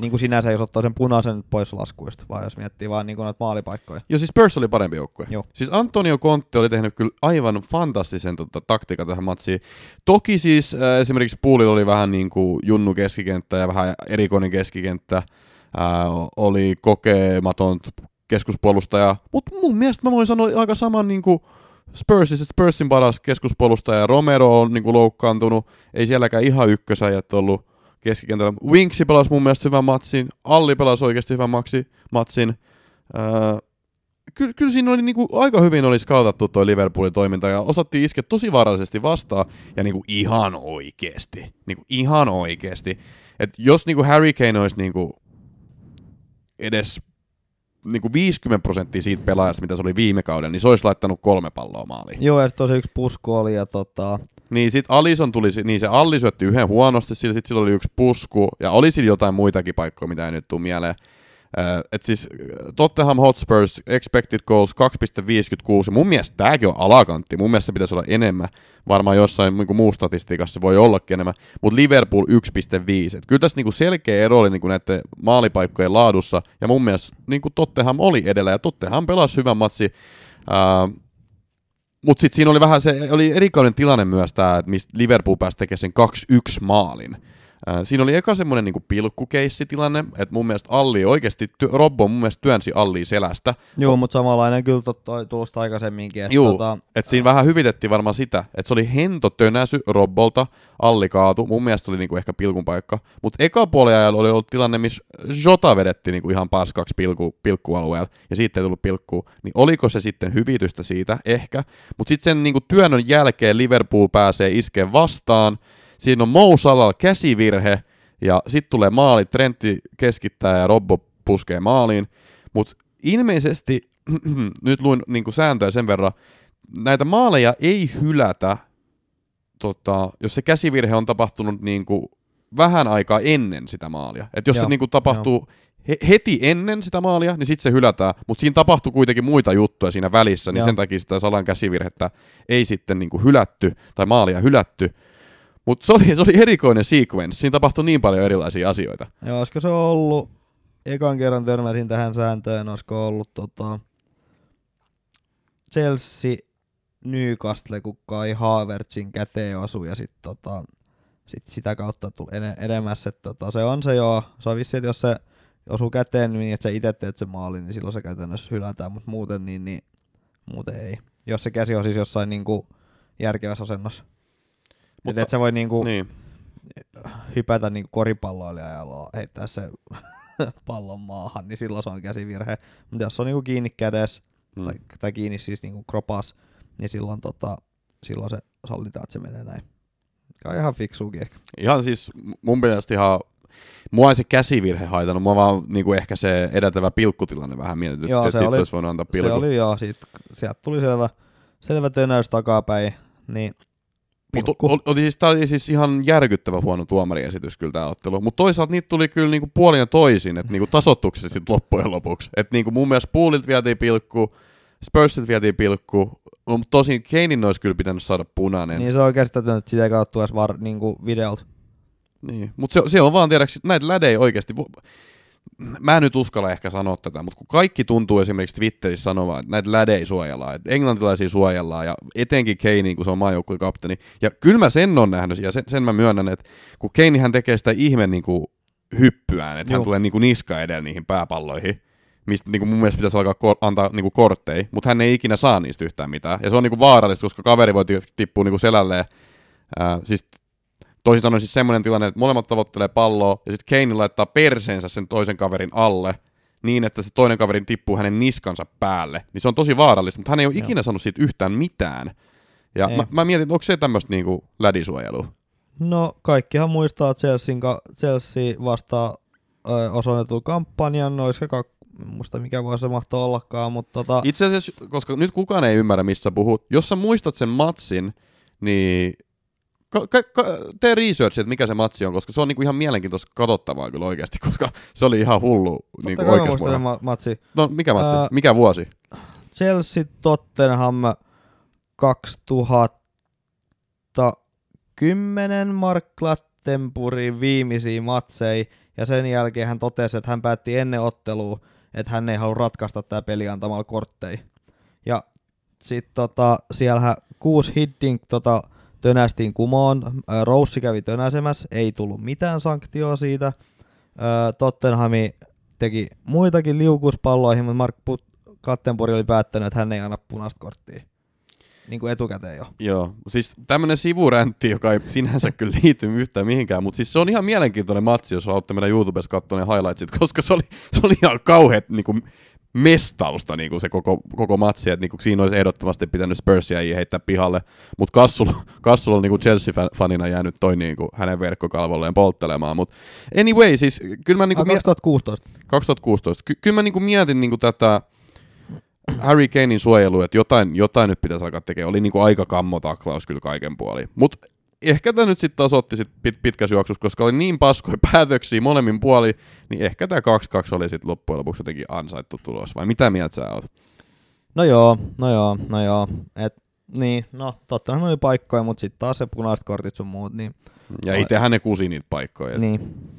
Niin kuin sinänsä, jos ottaa sen punaisen pois laskuista, vai jos miettii vaan niin kuin noita maalipaikkoja. Joo, siis Spurs oli parempi joukkue. Joo. Siis Antonio Conte oli tehnyt kyllä aivan fantastisen tota, taktiikan tähän matsiin. Toki siis äh, esimerkiksi Puulilla oli vähän niin kuin junnu keskikenttä ja vähän erikoinen keskikenttä. Ää, oli kokematon keskuspuolustaja, mutta mun mielestä mä voin sanoa aika saman niin kuin Spursissa Spursin paras keskuspuolustaja Romero on niin kuin loukkaantunut, ei sielläkään ihan ykkösäjät ollut keskikentällä. Winksi pelasi mun mielestä hyvän matsin, Alli pelasi oikeasti hyvän maksi, matsin. Ää, kyllä, kyllä siinä oli niinku, aika hyvin oli skautattu toi Liverpoolin toiminta ja osattiin iskeä tosi vaarallisesti vastaan ja niinku ihan oikeesti. Niinku ihan oikeesti. Et jos niinku Harry Kane olisi niinku edes niinku 50 prosenttia siitä pelaajasta, mitä se oli viime kaudella, niin se olisi laittanut kolme palloa maaliin. Joo, ja sitten tosi yksi pusku oli, ja tota, Niin sit Alison tuli, niin se Alli syötti yhden huonosti, sillä sit sillä oli yksi pusku, ja oli sillä jotain muitakin paikkoja, mitä ei nyt tule mieleen. Uh, et siis äh, Tottenham Hotspurs expected goals 2,56. Mun mielestä tämäkin on alakantti. Mun mielestä se pitäisi olla enemmän. Varmaan jossain niin muu statistiikassa se voi ollakin enemmän. Mutta Liverpool 1,5. Et kyllä tässä niin selkeä ero oli niin näiden maalipaikkojen laadussa. Ja mun mielestä niin Tottenham oli edellä. Ja Tottenham pelasi hyvän matsi. Uh, mutta sitten siinä oli vähän se, oli erikoinen tilanne myös tämä, että Liverpool pääsi tekemään sen 2-1 maalin. Äh, siinä oli eka semmoinen niinku pilkkukeissitilanne, että mun mielestä Alli oikeasti, ty- Robbo mun mielestä työnsi Allia selästä. joo, mutta samanlainen kyllä toi tulosta aikaisemminkin. Että Juu, tota, että siinä vähän hyvitettiin varmaan sitä, että se oli hento tönäsy Robbolta, Alli kaatu, mun mielestä oli niinku ehkä pilkun paikka, mutta eka puoliajalla oli ollut tilanne, missä Jota vedetti niinku ihan paskaksi pilku, pilkkualueella, ja siitä ei tullut pilkkuu, niin oliko se sitten hyvitystä siitä? Ehkä, mutta sitten sen niinku työnnön jälkeen Liverpool pääsee iskeen vastaan, Siinä on Mo käsivirhe, ja sitten tulee maali, Trentti keskittää ja Robbo puskee maaliin. Mutta ilmeisesti, nyt luin niinku sääntöjä sen verran, näitä maaleja ei hylätä, tota, jos se käsivirhe on tapahtunut niinku vähän aikaa ennen sitä maalia. Et jos Joo, se niinku tapahtuu he, heti ennen sitä maalia, niin sitten se hylätään, mutta siinä tapahtuu kuitenkin muita juttuja siinä välissä, niin Joo. sen takia sitä Salan käsivirhettä ei sitten niinku hylätty, tai maalia hylätty. Mutta se oli, se oli erikoinen sequence, siinä tapahtui niin paljon erilaisia asioita. Joo, olisiko se ollut, ekan kerran törmäsin tähän sääntöön, olisiko ollut tota, Chelsea, Newcastle, kun Kai Havertzin käteen osui ja sit, tota, sit sitä kautta tuli ed- edemmäs. Et, tota, se on se joo, se on vissi, että jos se osuu käteen niin, että sä itse teet sen maalin, niin silloin se käytännössä hylätään, mutta muuten, niin, niin, muuten ei. Jos se käsi on siis jossain niinku järkevässä asennossa. Mutta et sä voi niinku, Niin. hypätä niin koripalloilijalla ja heittää se pallon maahan, niin silloin se on käsivirhe. Mutta jos se on niin kiinni kädessä Mm. tai, tai kiinni siis niin kropas, niin silloin, tota, silloin se sallitaan, että se menee näin. On ihan fiksuukin ehkä. Ihan siis mun mielestä ihan, mua ei se käsivirhe haitannut, mua vaan niinku ehkä se edeltävä pilkkutilanne vähän mietitytti, Joo, että se sitten oli- olisi voinut antaa pilkku. Se oli joo, sieltä tuli selvä, selvä tönäys takapäin, niin Mutta oli, oli siis, tää oli siis ihan järkyttävä huono tuomariesitys kyllä tämä ottelu. Mutta toisaalta niitä tuli kyllä niinku puolin ja toisin, että niinku tasoituksessa sitten loppujen lopuksi. Että niinku mun mielestä Poolilta vietiin pilkku, Spursilta vietiin pilkku, mutta tosin Kanein olisi kyllä pitänyt saada punainen. niin se on käsittämätöntä, että sitä ei kautta edes var, niin kuin videolta. Niin. Mutta se, se on vaan tiedäks, näitä lädejä oikeasti, vo- mä en nyt uskalla ehkä sanoa tätä, mutta kun kaikki tuntuu esimerkiksi Twitterissä sanomaan, että näitä lädejä suojellaan, että englantilaisia suojellaan ja etenkin Kane, kun se on maajoukkueen kapteeni. Ja kyllä mä sen on nähnyt ja sen, sen mä myönnän, että kun Kanehän tekee sitä ihme niin kuin hyppyään, että hän Joo. tulee niin kuin niska edellä niihin pääpalloihin, mistä niin kuin mun mielestä pitäisi alkaa kor- antaa niin kuin kortteja, mutta hän ei ikinä saa niistä yhtään mitään. Ja se on niin kuin vaarallista, koska kaveri voi ti- tippua niin kuin selälleen. Ää, siis toisin sanoen siis semmoinen tilanne, että molemmat tavoittelee palloa, ja sitten Kane laittaa perseensä sen toisen kaverin alle, niin että se toinen kaveri tippuu hänen niskansa päälle. Niin se on tosi vaarallista, mutta hän ei ole Joo. ikinä sanonut siitä yhtään mitään. Ja Ei. mä, mä mietin, että onko se tämmöistä niinku lädisuojelua? No kaikkihan muistaa Chelsean, ka- Chelsea vastaan ö, osoitetun kampanjan, no olisiko kak- muista mikä vuosi se mahtoi ollakaan, mutta tota, Itse asiassa, koska nyt kukaan ei ymmärrä, missä puhut, jos sä muistat sen matsin, niin ka- ka- tee research, että mikä se matsi on, koska se on niinku ihan mielenkiintoista katsottavaa kyllä oikeasti, koska se oli ihan hullu niinku totta oikeasti. ma- matsi. No mikä matsi? Ää, mikä vuosi? Chelsea Tottenham 2010 Mark Lattenburin viimeisiä matseja ja sen jälkeen hän totesi, että hän päätti ennen ottelua, että hän ei halua ratkaista tämä peli antamalla kortteja. Ja sitten tota, siellähän kuusi Hiddink tota, tönästiin kumoon, Roussi kävi tönäsemässä, ei tullut mitään sanktioa siitä. Tottenhami teki muitakin liukuspalloihin, mutta Mark Put- Kattenpori oli päättänyt, että hän ei anna punaista korttia. Niin kuin etukäteen jo. Joo, siis tämmönen sivuräntti, joka ei sinänsä kyllä liity yhtään mihinkään, mutta siis se on ihan mielenkiintoinen matsi, jos haluatte mennä YouTubessa katsoa ne highlightsit, koska se oli, se oli ihan kauheat niin kuin, mestausta niin kuin se koko, koko matsi, että niin kuin siinä olisi ehdottomasti pitänyt Spursia heittää pihalle, mutta Kassulla, Kassulla on niin kuin Chelsea-fanina jäänyt toi niin kuin hänen verkkokalvolleen polttelemaan, mutta anyway, siis kyllä mä niin kuin, 2016. 2016. Ky- kyllä mä niinku mietin niinku tätä Harry Kanein suojelua, että jotain, jotain nyt pitäisi alkaa tekemään. Oli niinku aika kammotaklaus kyllä kaiken puolin. Mutta ehkä tämä nyt sitten taas otti sit pit, pitkässä juoksussa, koska oli niin paskoja päätöksiä molemmin puoli, niin ehkä tämä 2-2 oli sitten loppujen lopuksi jotenkin ansaittu tulos. Vai mitä mieltä sä oot? No joo, no joo, no joo. Et, niin, no tottahan oli paikkoja, mutta sitten taas se punaiset kortit sun muut, niin, Ja itsehän ne kusi niitä paikkoja. Niin. niin.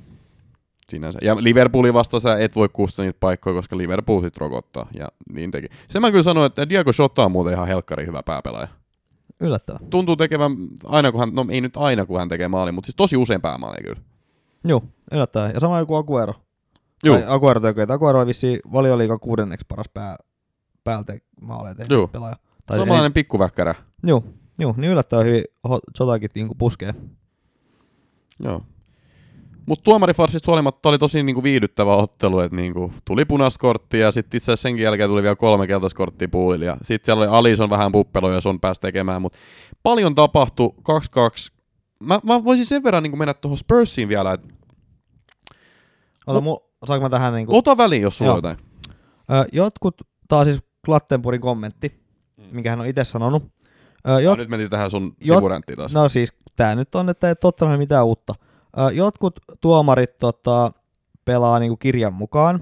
Sinänsä. Ja Liverpoolin vasta sä et voi kustaa niitä paikkoja, koska Liverpool sit rokottaa. Ja niin teki. Se mä kyllä sanoin, että Diego Jota on muuten ihan helkkari hyvä pääpelaaja. Yllättävää. tuntuu tekevän aina kun hän, no ei nyt aina kun hän tekee maalin, mutta siis tosi usein päämaaleja kyllä. Joo, yllättävää. Ja sama joku Aguero. Joo, Tai Aguero tekee, että Aguero on vissiin valioliikan kuudenneksi paras pää, päältä maaleja tehnyt Joo. pelaaja. Tai samanlainen pikkuväkkärä. Joo, joo, niin yllättävän hyvin Jotakin niinku puskee. Joo. Mutta tuomarifarsista huolimatta oli tosi niinku viihdyttävä ottelu, että niinku tuli punaista korttia ja sitten itse asiassa senkin jälkeen tuli vielä kolme keltaista korttia puulille. Ja sitten siellä oli Alison vähän puppeloja, jos on pääsi tekemään, mutta paljon tapahtui 2-2. Mä, mä voisin sen verran niinku mennä tuohon Spursiin vielä, että Ota, mu, saanko mä tähän niinku... ota väliin, jos sulla Joo. jotain. Ö, jotkut, taas siis Klattenpurin kommentti, minkä hän on itse sanonut. Ö, Ja jot, nyt mentiin tähän sun Jot- sivuränttiin taas. no siis, tää nyt on, että ei Tottenham mitään uutta. Jotkut tuomarit tota, pelaa niinku kirjan mukaan.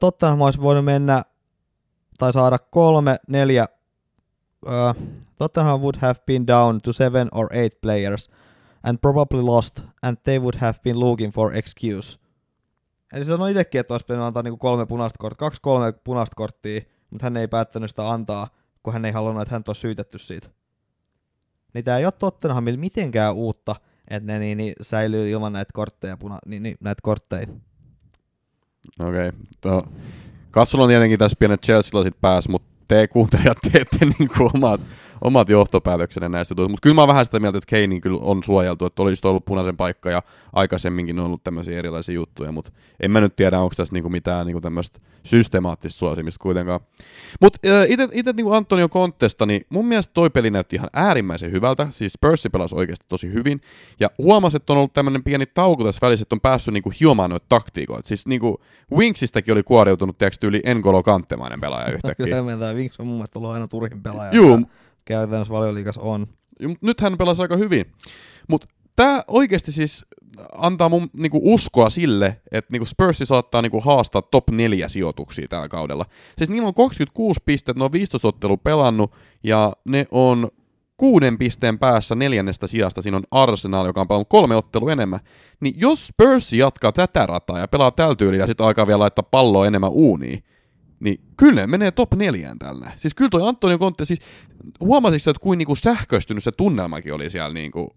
Tottenham olisi voinut mennä tai saada kolme, neljä. Tottenham would have been down to seven or eight players and probably lost and they would have been looking for excuse. Eli se sanoi itsekin, että olisi pitänyt antaa niinku kolme punaista korttia, kaksi kolme punaista korttia, mutta hän ei päättänyt sitä antaa, kun hän ei halunnut, että hän olisi syytetty siitä. Niin tää ei ole Tottenhamilla mitenkään uutta, että ne niin, niin säilyy ilman näitä kortteja, puna, niin, niin, näitä kortteja. Okei. Okay. Kassulla on tietenkin tässä pienet Chelsea-lasit päässä, mutta te kuuntelijat teette niinku omat, omat johtopäätöksenne näistä jutuista. Mutta kyllä mä oon vähän sitä mieltä, että Keinin kyllä on suojeltu, että olisi ollut punaisen paikka ja aikaisemminkin on ollut tämmöisiä erilaisia juttuja, mutta en mä nyt tiedä, onko tässä niinku mitään niinku tämmöistä systemaattista suosimista kuitenkaan. Mutta itse niinku Antonio Contesta, niin mun mielestä toi peli näytti ihan äärimmäisen hyvältä, siis Percy pelasi oikeasti tosi hyvin, ja huomasi, että on ollut tämmöinen pieni tauko tässä välissä, että on päässyt niinku hiomaan noita taktiikoita. Siis niinku Winksistäkin oli kuoriutunut, tiedätkö, yli Engolo Kantemainen pelaaja yhtäkkiä. Kyllä Vinks on mun mielestä ollut aina turhin pelaaja. Juu, Käytännössä valioliikas on. Nyt hän pelasi aika hyvin. Mutta tämä oikeasti siis antaa mun niinku uskoa sille, että niinku Spursi saattaa niinku haastaa top 4 sijoituksia tällä kaudella. Siis niillä on 26 pistettä, ne on 15 ottelua pelannut, ja ne on kuuden pisteen päässä neljännestä sijasta. Siinä on Arsenal, joka on pelannut kolme ottelua enemmän. Niin jos Spurs jatkaa tätä rataa ja pelaa tällä tyylillä ja sitten aikaa vielä laittaa palloa enemmän uuniin, niin kyllä ne menee top neljään tällä. Siis kyllä toi Antonio Conte, siis huomasitko, että kuin niinku sähköistynyt se tunnelmakin oli siellä niinku,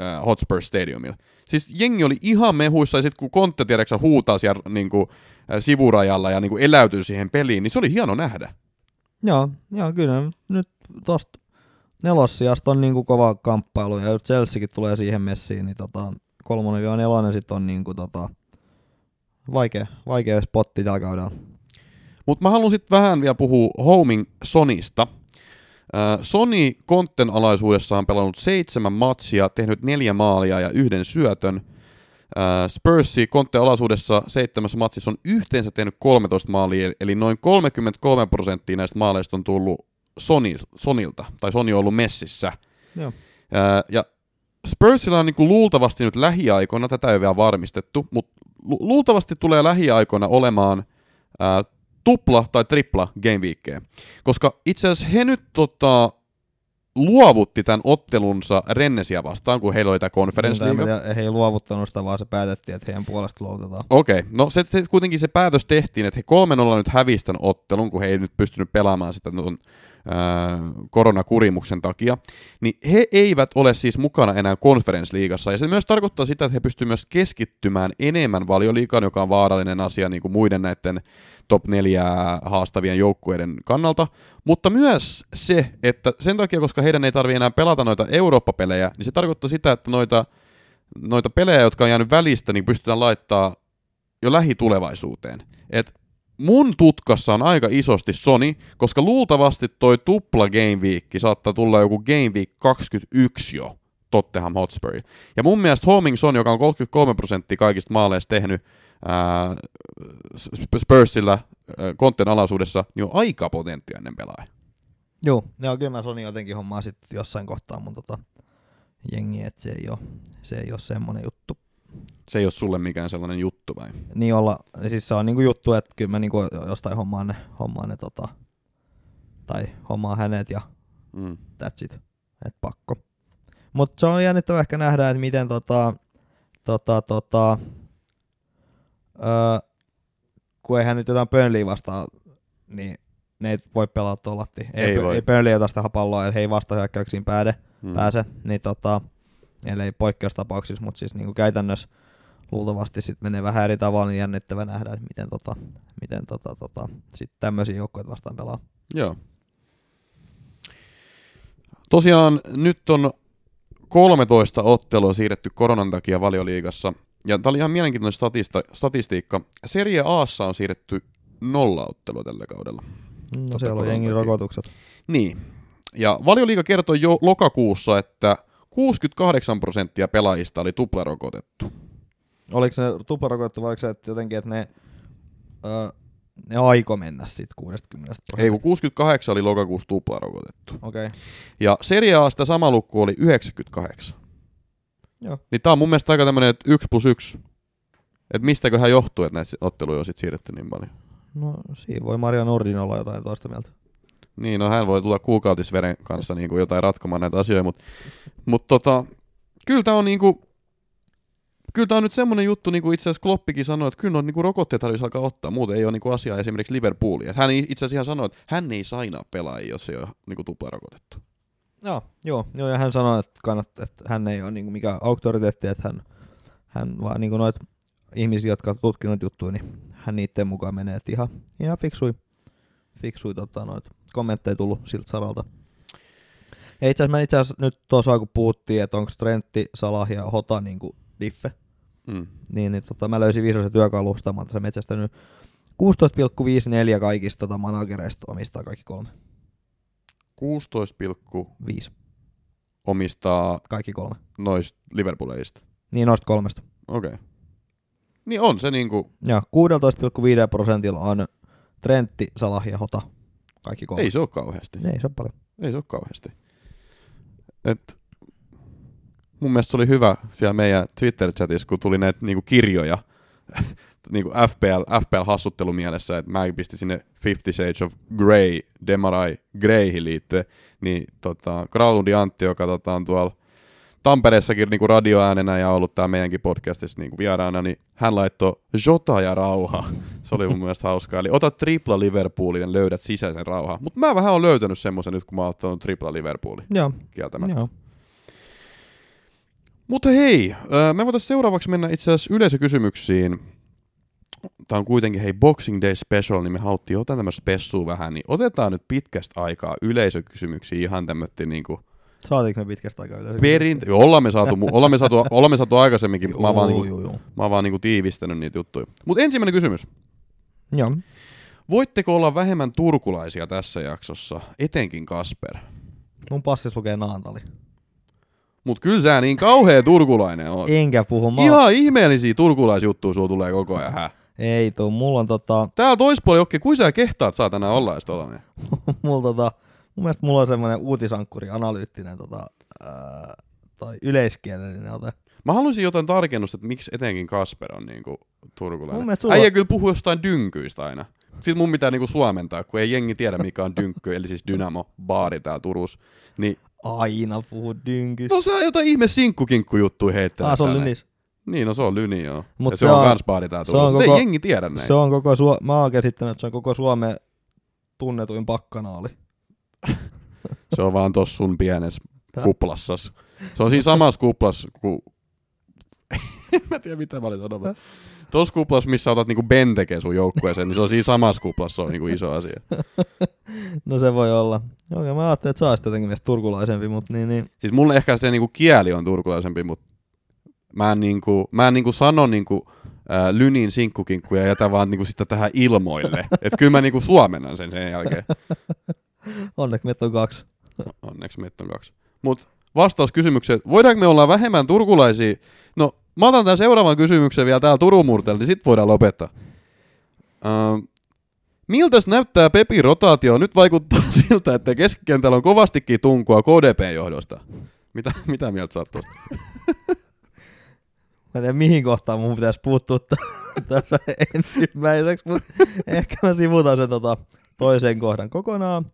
äh, Hotspur Stadiumilla. Siis jengi oli ihan mehuissa, ja sitten kun Conte tiedätkö, huutaa siellä niinku, äh, sivurajalla ja niinku eläytyy siihen peliin, niin se oli hieno nähdä. Joo, joo kyllä nyt tosta nelossijasta on niinku kova kamppailu, ja Chelseakin tulee siihen messiin, niin tota, kolmonen ja nelonen sit on niinku tota, vaikea, vaikea spotti tällä kaudella. Mutta mä haluan sitten vähän vielä puhua Homing Sonista. Sony Kontten alaisuudessa on pelannut seitsemän matsia, tehnyt neljä maalia ja yhden syötön. Spursi Kontten alaisuudessa seitsemässä matsissa on yhteensä tehnyt 13 maalia, eli noin 33 prosenttia näistä maaleista on tullut Sony, Sonilta, tai Sony on ollut messissä. Joo. Ja Spursilla on niinku luultavasti nyt lähiaikoina, tätä ei ole vielä varmistettu, mutta lu- luultavasti tulee lähiaikoina olemaan ää, tupla tai tripla game weekkejä. Koska itse asiassa he nyt tota, luovutti tämän ottelunsa Rennesia vastaan, kun heillä oli tämä Conference Niin, he ei luovuttanut sitä, vaan se päätettiin, että heidän puolesta luovutetaan. Okei, no se, se, kuitenkin se päätös tehtiin, että he 3-0 nyt hävisi tämän ottelun, kun he ei nyt pystynyt pelaamaan sitä koronakurimuksen takia, niin he eivät ole siis mukana enää konferensliigassa, ja se myös tarkoittaa sitä, että he pystyvät myös keskittymään enemmän valioliikaan, joka on vaarallinen asia niin kuin muiden näiden top 4 haastavien joukkueiden kannalta, mutta myös se, että sen takia, koska heidän ei tarvitse enää pelata noita Eurooppa-pelejä, niin se tarkoittaa sitä, että noita, noita pelejä, jotka on jäänyt välistä, niin pystytään laittaa jo lähitulevaisuuteen. Et mun tutkassa on aika isosti Sony, koska luultavasti toi tupla Game Week saattaa tulla joku Game Week 21 jo Tottenham Hotspur. Ja mun mielestä Homing Son, joka on 33 prosenttia kaikista maaleista tehnyt ää, Spursilla kontten alaisuudessa, niin on aika potentiaalinen pelaaja. Joo, joo kyllä mä Sony jotenkin hommaa sitten jossain kohtaa mun tota jengi, että se ei ole, se ei ole semmonen juttu. Se ei ole sulle mikään sellainen juttu vai? Niin olla, siis se on niinku juttu, että kyllä mä niinku jostain hommaan ne, hommaan ne tota, tai hommaa hänet ja Mm. that's it, et pakko. Mutta se on jännittävä ehkä nähdä, että miten tota, tota, tota, öö, kun eihän nyt jotain Burnley vastaan, niin ne ei voi pelata tuollatti. Ei, Ei voi. ei Burnley ota sitä palloa, että he ei vastahyökkäyksiin pääde, Mm. pääse, niin tota, ellei poikkeustapauksissa, mutta siis niinku käytännössä luultavasti sit menee vähän eri tavalla, niin jännittävä nähdä, että miten, tota, miten tota, tota, sit tämmöisiä joukkoja vastaan pelaa. Joo. Tosiaan nyt on 13 ottelua siirretty koronan takia valioliigassa. Ja tämä oli ihan mielenkiintoinen statista, statistiikka. Serie Aassa on siirretty nolla ottelua tällä kaudella. No Totta siellä on takia. rokotukset. Niin. Ja valioliiga kertoi jo lokakuussa, että 68 prosenttia pelaajista oli tuplarokotettu. Oliko se tuplarokotettu vai oliko se että jotenkin, että ne, öö, ne aiko mennä siitä 60 Ei, kun 68 oli lokakuussa tuplarokotettu. Okei. Okay. Ja Serie Asta sama luku oli 98. Joo. Niin tää on mun mielestä aika tämmönen, että 1 plus 1. Että mistäköhän johtuu, että näitä otteluja on sit siirretty niin paljon. No siinä voi Maria Nordin olla jotain toista mieltä. Niin, no hän voi tulla kuukautisveren kanssa niin kuin jotain ratkomaan näitä asioita, mutta mut tota, kyllä tämä on niinku, kyllä tää on nyt semmoinen juttu, niin kuin itse asiassa Kloppikin sanoi, että kyllä noita niinku rokotteet tarvitsisi alkaa ottaa, muuten ei ole niinku asiaa esimerkiksi Liverpoolia. Hän itse asiassa ihan sanoi, että hän ei sainaa pelaajia, jos ei ole niinku tuplarokotettu. Joo, joo, joo, ja hän sanoi, että, kannat, että hän ei ole niinku mikään auktoriteetti, että hän, hän vaan niinku noit ihmisiä, jotka on tutkinut juttuja, niin hän niiden mukaan menee, että ihan, ihan fiksui, fiksui tota, noit kommentteja tullut siltä saralta. Ja itse asiassa, itse asiassa nyt tuossa kun puhuttiin, että onko Trentti, Salah ja Hota niinku diffe, Mm. niin, niin tota, mä löysin vihdoin se työkalusta, mä oon tässä metsästänyt 16,54 kaikista tota, managereista omistaa kaikki kolme. 16, Viisi, omistaa kaikki kolme. noista Liverpoolista. Niin noista kolmesta. Okei. Okay. Niin on se niinku, Ja 16,5 prosentilla on Trentti, Salah ja Hota. Kaikki kolme. ei se ole kauheasti. Ei se ole paljon. Ei se ole kauheasti. Et, mun mielestä se oli hyvä siellä meidän Twitter-chatissa, kun tuli näitä niinku kirjoja, niinku FPL, FPL-hassuttelu mielessä, että mä pistin sinne Fifty Shades of Grey, Demarai Greyhin liittyen, niin tota, Graundi Antti, joka tota, on tuolla Tampereessakin niinku radioäänenä ja ollut tää meidänkin podcastissa niinku vieraana, niin hän laittoi Jota ja rauha. Se oli mun mielestä hauskaa. Eli ota tripla Liverpoolin ja löydät sisäisen rauhan. Mutta mä vähän on löytänyt semmoisen nyt, kun mä oon ottanut tripla Liverpoolin Joo, kieltämättä. joo. Mutta hei, ö, me voitaisiin seuraavaksi mennä itse asiassa yleisökysymyksiin. Tämä on kuitenkin, hei, Boxing Day Special, niin me haluttiin ottaa tämmöistä spessua vähän, niin otetaan nyt pitkästä aikaa yleisökysymyksiä ihan tämmötti niinku Saatiinko me pitkästä aikaa yleensä? perint... Joo, ollaan me saatu, mu- ollaan me saatu, ollaan me saatu aikaisemminkin, mutta mä oon vaan, Joo, niinku, joo, joo. mä oon vaan niinku tiivistänyt niitä juttuja. Mutta ensimmäinen kysymys. Joo. Voitteko olla vähemmän turkulaisia tässä jaksossa, etenkin Kasper? Mun passissa lukee Naantali. Mut kyllä sä niin kauhea turkulainen oot. Enkä puhu. Mä Ihan ihmeellisiä turkulaisjuttuja sulla tulee koko ajan, hä? Ei tuu. Mulla on tota, Täällä toispuoli okei, kuin sä kehtaat saatana olla edes tollanen? mulla tota, mun mielestä mulla on semmoinen uutisankkuri, analyyttinen tota, ää, tai yleiskielellinen ote. Mä haluaisin jotain tarkennusta, että miksi etenkin Kasper on niinku turkulainen. Sulla- Äijä kyllä puhuu jostain dynkyistä aina. Sitten mun pitää niinku suomentaa, kun ei jengi tiedä mikä on dynkky, eli siis Dynamo baari täällä Turussa. Niin, Aina puhu dynkystä. no sä jotain ihme sinkkukinkku juttuja heittelet Ah, se on lynis. Niin, no se on lyni joo. Mut ja se, se on on- kans baari täällä se on Mutta koko- ei jengi tiedä näin. Se on koko Suo- mä oon käsittänyt, että se on koko Suomen tunnetuin pakkanaali. Se on vaan tossa sun pienessä kuplassas. Se on siinä samassa kuplassa kuin... en mä tiedä mitä mä olin sanomaan. Tuossa kuplassa, missä otat niinku Ben tekee sun joukkueeseen, niin se on siinä samassa kuplassa, se on niinku iso asia. No se voi olla. Okei, mä ajattelin, että sä olisit jotenkin meistä turkulaisempi, mutta niin, niin. Siis mulle ehkä se niinku kieli on turkulaisempi, mutta mä en, niinku, mä en niinku sano niinku, ää, lynin sinkkukinkkuja ja jätä vaan niinku sitä tähän ilmoille. että kyllä mä niinku suomennan sen sen jälkeen. Onneksi meitä on kaksi. Onneksi meitä on kaksi. Mut vastaus kysymykseen, voidaanko me olla vähemmän turkulaisia? No, mä otan tämän seuraavan kysymyksen vielä täällä Turun murteella, niin sit voidaan lopettaa. Uh, miltäs näyttää Pepin rotaatio? Nyt vaikuttaa siltä, että keskikentällä on kovastikin tunkua KDP-johdosta. Mitä, mitä mieltä sä oot? Mä en tiedä mihin kohtaan mun pitäisi puuttua tässä ensimmäiseksi, mutta ehkä mä sivutan sen tota toisen kohdan kokonaan.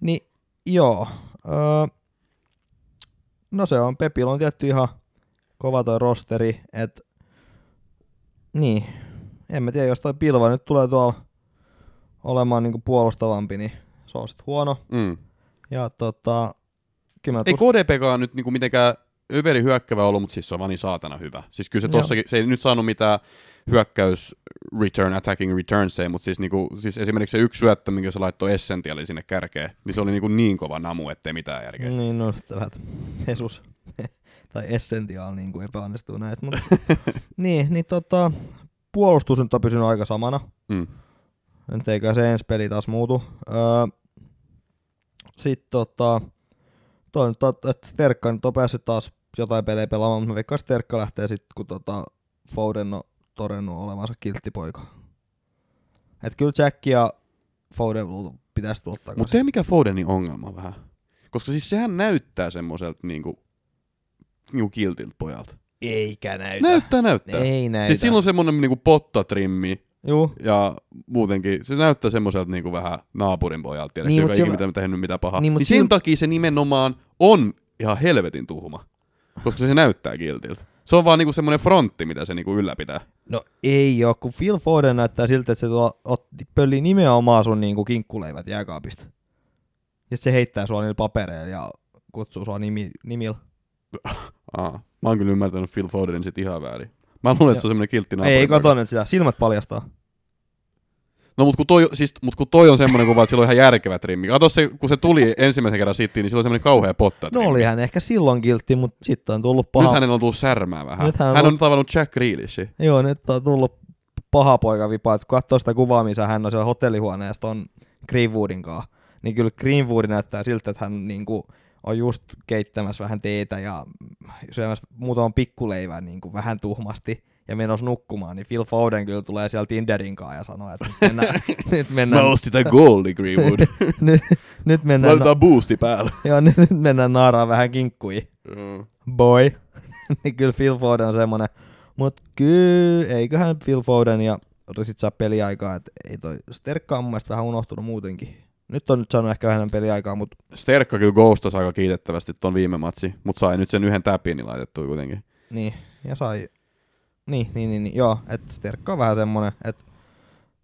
Niin joo, öö, no se on, Pepillä on tietty ihan kova toi rosteri, että niin, en mä tiedä, jos toi pilva nyt tulee tuolla olemaan niinku puolustavampi, niin se on sit huono. Mm. Ja tota, kyllä mä Ei tus- KDPkaan nyt niinku mitenkään överi hyökkävä ollut, mutta siis se on vaan niin saatana hyvä. Siis kyllä se Joo. tossakin, se ei nyt saanut mitään hyökkäys return, attacking returns, mutta siis, niinku, siis esimerkiksi se yksi syöttö, minkä se laittoi Essentiali sinne kärkeen, niin se oli niinku niin kova namu, ettei mitään järkeä. Niin, no vähän Jesus tai Essential niin kuin epäonnistuu näistä. Mutta, niin, niin tota, puolustus nyt on pysynyt aika samana. Mm. Nyt eikä se ensi peli taas muutu. Öö, Sitten tota, toi nyt, että Sterkka nyt on päässyt taas jotain pelejä pelaamaan, mutta mä veikkaan, että Sterkka lähtee sitten, kun tota Foden on todennut olevansa kilttipoika. Et kyllä Jack ja Foden pitäisi tulla takaisin. Mutta mikä Fodenin ongelma vähän. Koska siis sehän näyttää semmoiselta niinku, niinku kiltiltä pojalta. Eikä näytä. Näyttää, näyttää. Ei näytä. Siis silloin semmonen niinku pottatrimmi Juu, ja muutenkin se näyttää semmoiselta niinku vähän naapurin pojalta, tiedätkö, Niin, niin, joka ei ikinä tehnyt mitään pahaa. Niin, Niin, niin sen sil- takia se nimenomaan on ihan helvetin tuhma. Koska se näyttää kiltiltä. Se on vaan niinku semmoinen frontti, mitä se niinku ylläpitää. No ei oo, kun Phil Foden näyttää siltä, että se tuo, otti, pölli nimenomaan sun niinku kinkkuleivät jääkaapista. Ja se heittää sua niillä papereilla ja kutsuu sua nimi, nimillä. Aa, mä oon kyllä ymmärtänyt Phil Fodenin sit ihan väärin. Mä luulen, että se on semmoinen kiltti ei, kato nyt sitä, silmät paljastaa. No mut kun, toi, siis, mut kun toi on semmoinen kuva, että sillä on ihan järkevä trimmi. Kato se, kun se tuli ensimmäisen kerran sittiin, niin sillä on semmoinen kauhea potta. No oli hän ehkä silloin kiltti, mutta sitten on tullut Nyt paha. hänen on tullut särmää vähän. Nyt hän on hän on nyt tavannut Jack Grealishi. Joo, nyt on tullut paha poika vipa, että kun katsoo sitä kuvaa, missä hän on siellä hotellihuoneessa ton Greenwoodin kanssa, niin kyllä Greenwood näyttää siltä, että hän niinku on just keittämässä vähän teetä ja syömässä muutaman pikkuleivän niinku vähän tuhmasti ja menossa nukkumaan, niin Phil Foden kyllä tulee siellä Tinderin kanssa ja sanoo, että nyt mennään, nyt mennään, ostin tän goldi, Greenwood. nyt, nyt mennään, Laitetaan boosti päällä. joo, nyt, nyt mennään naaraan vähän kinkkuihin boy. niin kyllä Phil Foden on semmonen. Mut kyllä, eiköhän Phil Foden ja sit saa peliaikaa, että ei toi Sterkka on mun mielestä vähän unohtunut muutenkin. Nyt on nyt saanut ehkä vähän peliaikaa, mutta Sterkka kyllä ghostas aika kiitettävästi ton viime matsi, mutta sai nyt sen yhden täpin laitettua kuitenkin. niin, ja sai, niin, niin, niin, niin joo, että Sterkka on vähän semmonen, että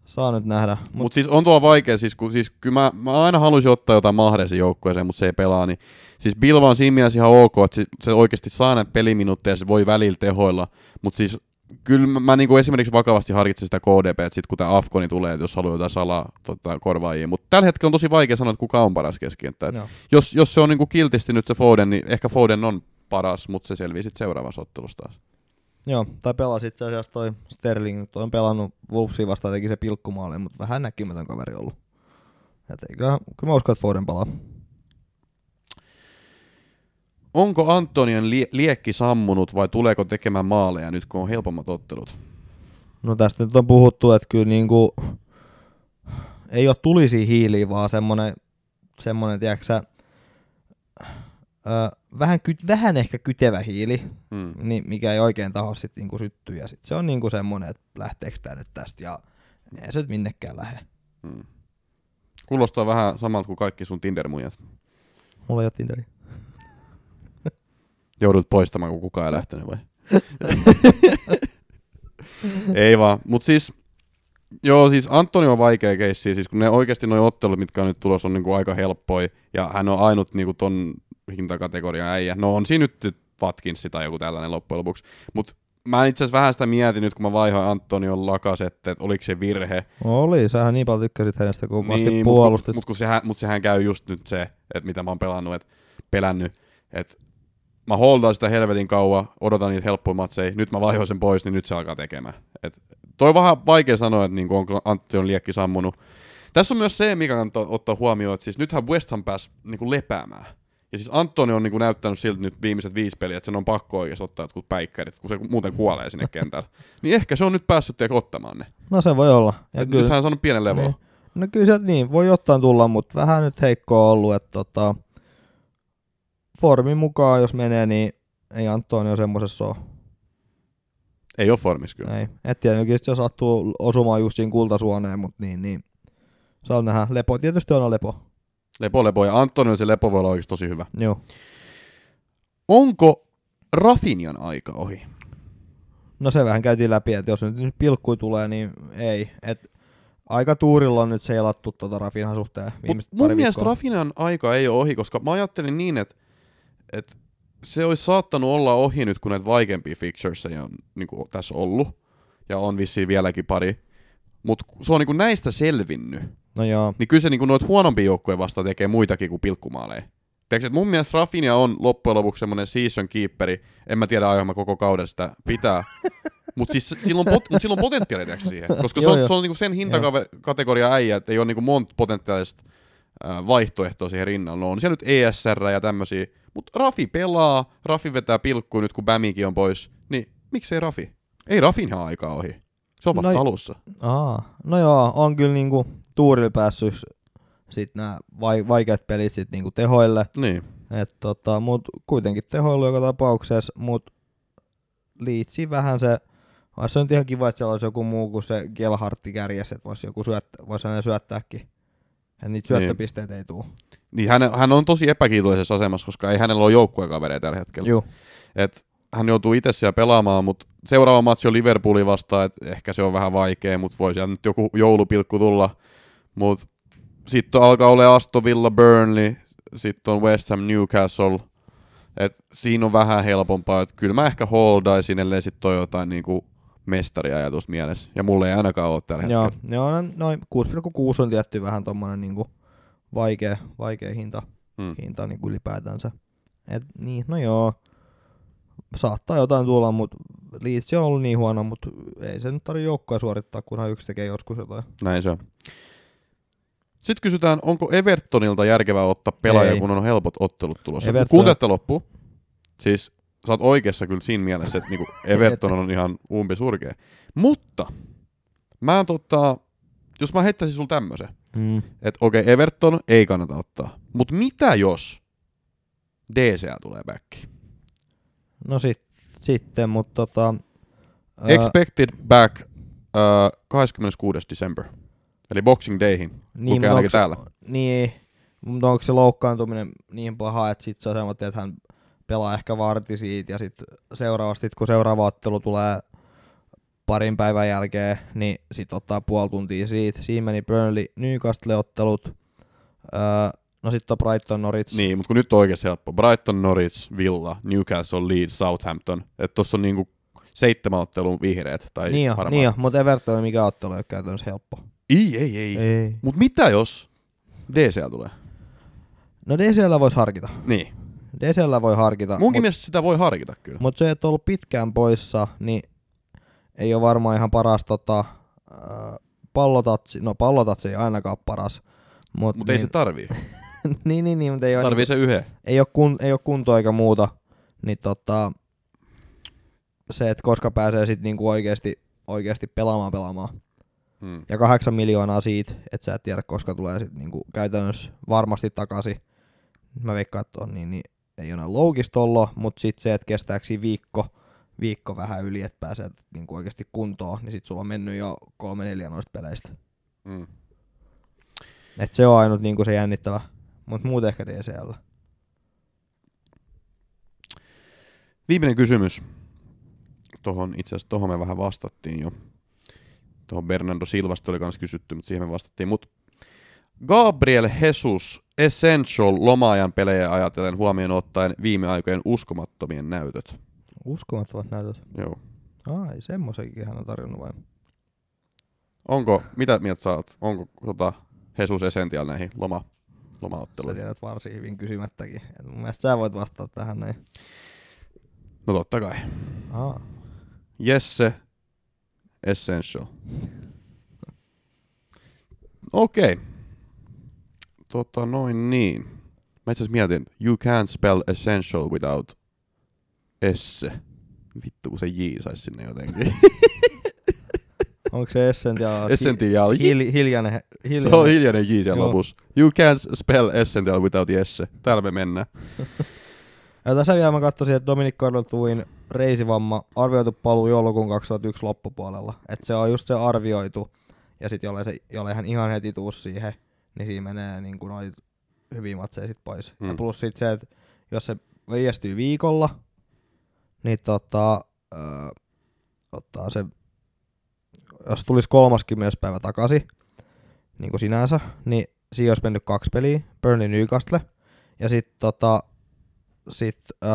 saa nyt nähdä. Mut, Mutta siis on tuolla vaikea, siis, kun, siis kyllä mä, mä aina haluaisin ottaa jotain mahdesin joukkueeseen, mutta se ei pelaa, niin siis Bilva on siinä mielessä ihan ok, että se, se oikeasti saa näitä peliminuutteja ja se voi välillä tehoilla, mutta siis kyllä mä, mä niinku esimerkiksi vakavasti harkitsen sitä KDP, että sit kun tämä Afkoni tulee, että jos haluaa jotain salaa tota, korvaajia, mutta tällä hetkellä on tosi vaikea sanoa, että kuka on paras joo. Jos, jos se on niinku kiltisti nyt se Foden, niin ehkä Foden on paras, mutta se selvii sitten seuraavassa ottelussa taas. Joo, tai pelasi itse asiassa toi Sterling, nyt on pelannut Wolvesia vastaan, teki se pilkkumaali, mutta vähän näkymätön kaveri ollut. Et eiköhän, kyllä mä uskon, että Foden palaa. Onko Antonian lie- liekki sammunut vai tuleeko tekemään maaleja nyt, kun on helpommat ottelut? No tästä nyt on puhuttu, että kyllä niinku, ei ole tulisi hiiliä, vaan semmonen, semmonen tiedätkö vähän, ky, vähän ehkä kytevä hiili, Hmm. niin mikä ei oikein taho sit niinku syttyä. Ja sit se on niinku semmonen, että lähteekö tää nyt tästä ja ei se nyt minnekään lähde. Hmm. Kuulostaa vähän samalta kuin kaikki sun Tinder-muijat. Mulla ei ole Tinderi. Joudut poistamaan, kun kukaan ei lähtenyt vai? ei vaan, mut siis Joo, siis Antoni on vaikea keissi, siis kun ne oikeasti nuo ottelut, mitkä on nyt tulossa, on niinku aika helppoja, ja hän on ainut niinku ton hintakategorian äijä. No on siinä nyt Watkinsi tai joku tällainen loppujen lopuksi, mutta mä itse asiassa vähän sitä mietin nyt, kun mä vaihoin Antonion lakasette, että oliko se virhe. Oli, sähän niin paljon tykkäsit hänestä, kun niin, Niin, puolustit. Mutta mut, kun sehän, mut sehän käy just nyt se, että mitä mä oon pelannut, et, pelännyt, että mä holdaan sitä helvetin kauan, odotan niitä helppoja matseja, nyt mä vaihoin sen pois, niin nyt se alkaa tekemään. Et, toi on vähän vaikea sanoa, että niinku, onko Antti on liekki sammunut. Tässä on myös se, mikä kannattaa ottaa huomioon, että siis nythän West Ham pääsi niinku lepäämään. Ja siis Antoni on niinku näyttänyt siltä nyt viimeiset viisi peliä, että sen on pakko oikeasti ottaa jotkut päikkärit, kun se muuten kuolee sinne kentällä. niin ehkä se on nyt päässyt tiedätkö, ottamaan ne. No se voi olla. Ja Et Nyt hän on saanut pienen levoa. Niin. No kyllä sieltä niin, voi jotain tulla, mutta vähän nyt heikkoa ollut, että tota, formin mukaan jos menee, niin ei Antonio semmoisessa ole. Ei ole formissa kyllä. Ei. Et tietenkin se sattuu osumaan just siinä kultasuoneen, mutta niin, niin. Saa nähdä. Lepo tietysti on lepo. Lepo, lepo. Ja Antonio se lepo voi olla oikeasti tosi hyvä. Joo. Onko Rafinhan aika ohi? No se vähän käytiin läpi, että jos nyt, pilkkui tulee, niin ei. Et aika tuurilla on nyt seilattu tuota Rafinhan suhteen Mut viimeiset mun pari mielestä viikkoa. Rafinhan aika ei ole ohi, koska mä ajattelin niin, että, että se olisi saattanut olla ohi nyt, kun näitä vaikeampia fixturesia on niin kuin tässä ollut. Ja on vissiin vieläkin pari. Mutta se on niin kuin näistä selvinnyt. No joo. Niin kyllä se niin noita huonompia joukkoja vastaan tekee muitakin kuin pilkkumaaleja. Tiedätkö, että mun mielestä Rafinha on loppujen lopuksi semmoinen season keeperi. En mä tiedä, aion mä koko kauden sitä pitää. Mutta siis sillä on, pot, mut on potentiaalia tiedätkö, siihen. Koska se Joo, on, joo. se on niinku sen hintakategoria äijä, että ei ole niinku monta potentiaalista vaihtoehtoa siihen rinnalla. No on siellä nyt ESR ja tämmöisiä. Mutta Rafi pelaa, Rafi vetää pilkkuja nyt kun Bämikin on pois. Niin miksei Rafi? Ei Rafinhan aikaa ohi. Se on vasta No- alussa. Aa, no joo, on kyllä niinku tuurilla päässyt sit nämä vai, vaikeat pelit sit niinku tehoille. Niin. Et tota, mut kuitenkin tehoilu joka tapauksessa, mut liitsi vähän se, olisi se nyt ihan kiva, että siellä olisi joku muu kuin se Gelhartti kärjessä, että voisi joku syöttä, voisi hänen syöttääkin. Ja niitä syöttöpisteitä ei tule. niin hän, hän on tosi epäkiitoisessa asemassa, koska ei hänellä ole joukkuekavereita tällä hetkellä. Joo. Et hän joutuu itse siellä pelaamaan, mutta seuraava matsi on Liverpoolin vastaan, että ehkä se on vähän vaikea, mutta voi siellä nyt joku joulupilkku tulla. Mutta sitten alkaa olla Aston Villa, Burnley, sitten on West Ham, Newcastle. Et siinä on vähän helpompaa, että kyllä mä ehkä holdaisin, ellei sitten ole jotain niinku mestariajatus mielessä. Ja mulle ei ainakaan ole tällä Joo, hetkellä. joo no- noin 6,6 on tietty vähän tommonen niinku vaikea, vaikea hinta, Mm. hinta niinku ylipäätänsä. Et niin, no joo. Saattaa jotain tulla, mutta Leeds on ollut niin huono, mutta ei se nyt tarvitse joukkoa suorittaa, kunhan yksi tekee joskus jotain. Näin se on. Sitten kysytään, onko Evertonilta järkevää ottaa pelaaja, Ei. kun on helpot ottelut tulossa. Everton- Kuuntelette loppuun. Siis sä oot oikeassa kyllä siinä mielessä, että niinku Everton on ihan umpi surkea. Mutta mä tota, jos mä heittäisin sulla tämmösen, Mm. että okei, Everton ei kannata ottaa. Mutta mitä jos DCA tulee back? No sit, sitten, mutta tota... Expected back uh, 26. December. Eli Boxing Dayhin. Lukee mutta ainakin onks- täällä. Niin, mutta onko se loukkaantuminen niin paha, että sit se on semmoinen, että hän pelaa ehkä varti siitä ja sitten seuraavasti, kun seuraava ottelu tulee parin päivän jälkeen, niin sit ottaa puoli tuntia siitä. Siinä meni Burnley Newcastle-ottelut. Öö, no sitten on Brighton Norwich. Niin, mutta kun nyt on oikeasti helppo. Brighton, Norwich, Villa, Newcastle, Leeds, Southampton. Että tossa on niinku seitsemän ottelun vihreät. Tai niin jo, niin jo, mutta Everton mikä ottelu ei ole käytännössä helppo. Ei, ei, ei. Ei. Mut mitä jos DCA tulee? No DCL voisi harkita. Niin. DCL voi harkita. Munkin mut- mielestä sitä voi harkita kyllä. Mutta se, että on ollut pitkään poissa, niin ei ole varmaan ihan paras tota, äh, pallotatsi. No pallotatsi ei ainakaan paras. Mutta Mutta ei se tarvii. niin, niin, niin, mutta ei ole, Tarvii se yhden. ei ole, kun, ei ole kuntoa eikä muuta. Niin tota, se, että koska pääsee sitten niinku oikeasti, oikeasti pelaamaan pelaamaan. Hmm. Ja kahdeksan miljoonaa siitä, että sä et tiedä koska tulee sit niinku käytännössä varmasti takaisin. Mä veikkaan, että on niin, niin ei ole loukistollo, mutta sitten se, että kestääkö siinä viikko, viikko vähän yli, että pääsee niinku oikeasti kuntoon, niin sitten sulla on mennyt jo kolme neljä noista peleistä. Hmm. Et se on ainut niinku se jännittävä, mutta muuten ehkä DCL. Viimeinen kysymys. Tohon, itse asiassa tohon me vähän vastattiin jo. Tuohon Bernardo Silvasta oli myös kysytty, mutta siihen me vastattiin. Mut Gabriel Jesus Essential lomaajan pelejä ajatellen huomioon ottaen viime aikojen uskomattomien näytöt. Uskomattomat näytöt. Joo. Ai, semmoisenkin hän on tarjonnut vai? Onko, mitä mieltä sä oot? Onko tota, Jesus Essential näihin loma, Sä lomaotteluihin? tiedät varsin hyvin kysymättäkin. Et mun mielestä sä voit vastata tähän näin. No totta kai. Aa. Jesse Essential. Okei. Okay. Tota noin niin. Mä itse mietin, you can't spell essential without esse. Vittu kun se J saisi sinne jotenkin. Onko se Essential? Essential. Hil, hiljainen, hiljainen. Se on hiljainen J siellä Joo. lopussa. You can't spell essential without Jesse. Täällä me mennään. Ja tässä vielä mä katsoisin, että Dominic Carlotuin reisivamma arvioitu paluu joulukuun 2001 loppupuolella. Että se on just se arvioitu. Ja sitten jolle, se, jolle hän ihan heti tuu siihen, niin siinä menee niin kuin noin hyviä matseja sit pois. Mm. Ja plus sit se, että jos se viivästyy viikolla, niin tota, öö, ottaa se, jos tulisi 30. päivä takaisin, niin kuin sinänsä, niin siinä olisi mennyt kaksi peliä, Burnley Newcastle, ja sitten tota, sit, öö,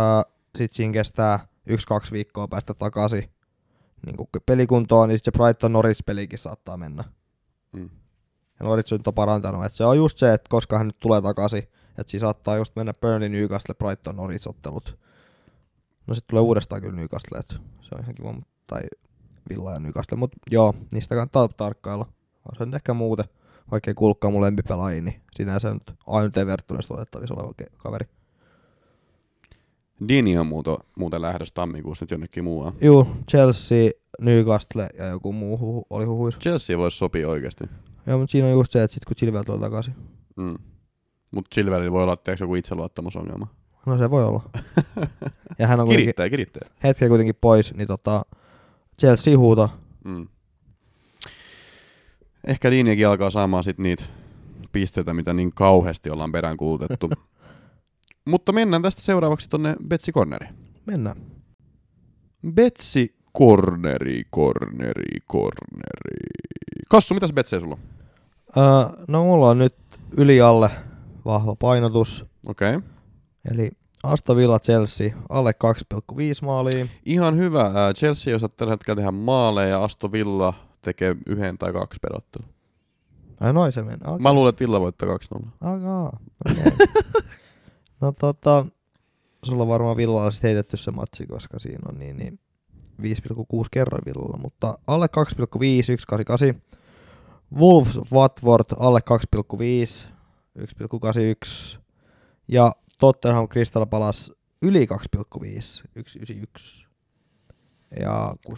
sit siinä kestää yksi-kaksi viikkoa päästä takaisin niin kuin pelikuntoon, niin sit se Brighton Norwich pelikin saattaa mennä. Mm. Ja Norwich on nyt parantanut, että se on just se, että koska hän nyt tulee takaisin, että siinä saattaa just mennä Burnley, Newcastle, Brighton, Norwich ottelut. No sitten tulee uudestaan kyllä Newcastle, että se on ihan kiva, tai Villa ja Newcastle, mutta joo, niistä kannattaa tarkkailla. On se nyt ehkä muuten, vaikka ei kuulukaan mun lempipelaajiin, niin sinänsä nyt ainut Evertonista otettavissa oleva kaveri. Dini on muuten, muuten lähdössä tammikuussa nyt jonnekin muualle. Juu, Chelsea, Newcastle ja joku muu huhu, oli huhuissa. Chelsea voisi sopia oikeasti. Joo, mutta siinä on just se, että sit kun Chilwell tulee takaisin. Mm. Mutta Chilwellillä voi olla tiedätkö, joku itseluottamusongelma. No se voi olla. ja hän on kuitenkin Kirittää, kirittää. hetken kuitenkin pois, niin tota, Chelsea huuta. Mm. Ehkä Diniäkin alkaa saamaan sit niitä pisteitä, mitä niin kauheasti ollaan peräänkuulutettu. Mutta mennään tästä seuraavaksi tonne Betsi Corneriin. Mennään. Betsi Corneri, Corneri, Corneri. Kassu, mitäs Betsejä sulla on? Öö, no mulla on nyt yli alle vahva painotus. Okei. Okay. Eli Aston Villa Chelsea alle 2,5 maalia. Ihan hyvä. Chelsea osaa tällä hetkellä tehdä maaleja ja Aston Villa tekee yhden tai kaksi perottelua. Ai noin se meni. Okay. Mä luulen, että Villa voittaa 2-0. Akaa. Okay. No tota, sulla on varmaan Villalla sit heitetty se matsi, koska siinä on niin, niin 5,6 kerroin Villalla, mutta alle 2,5, 1,88. Wolves Watford alle 2,5, 1,81. Ja Tottenham Crystal Palace yli 2,5, 1,91. Ja 6,5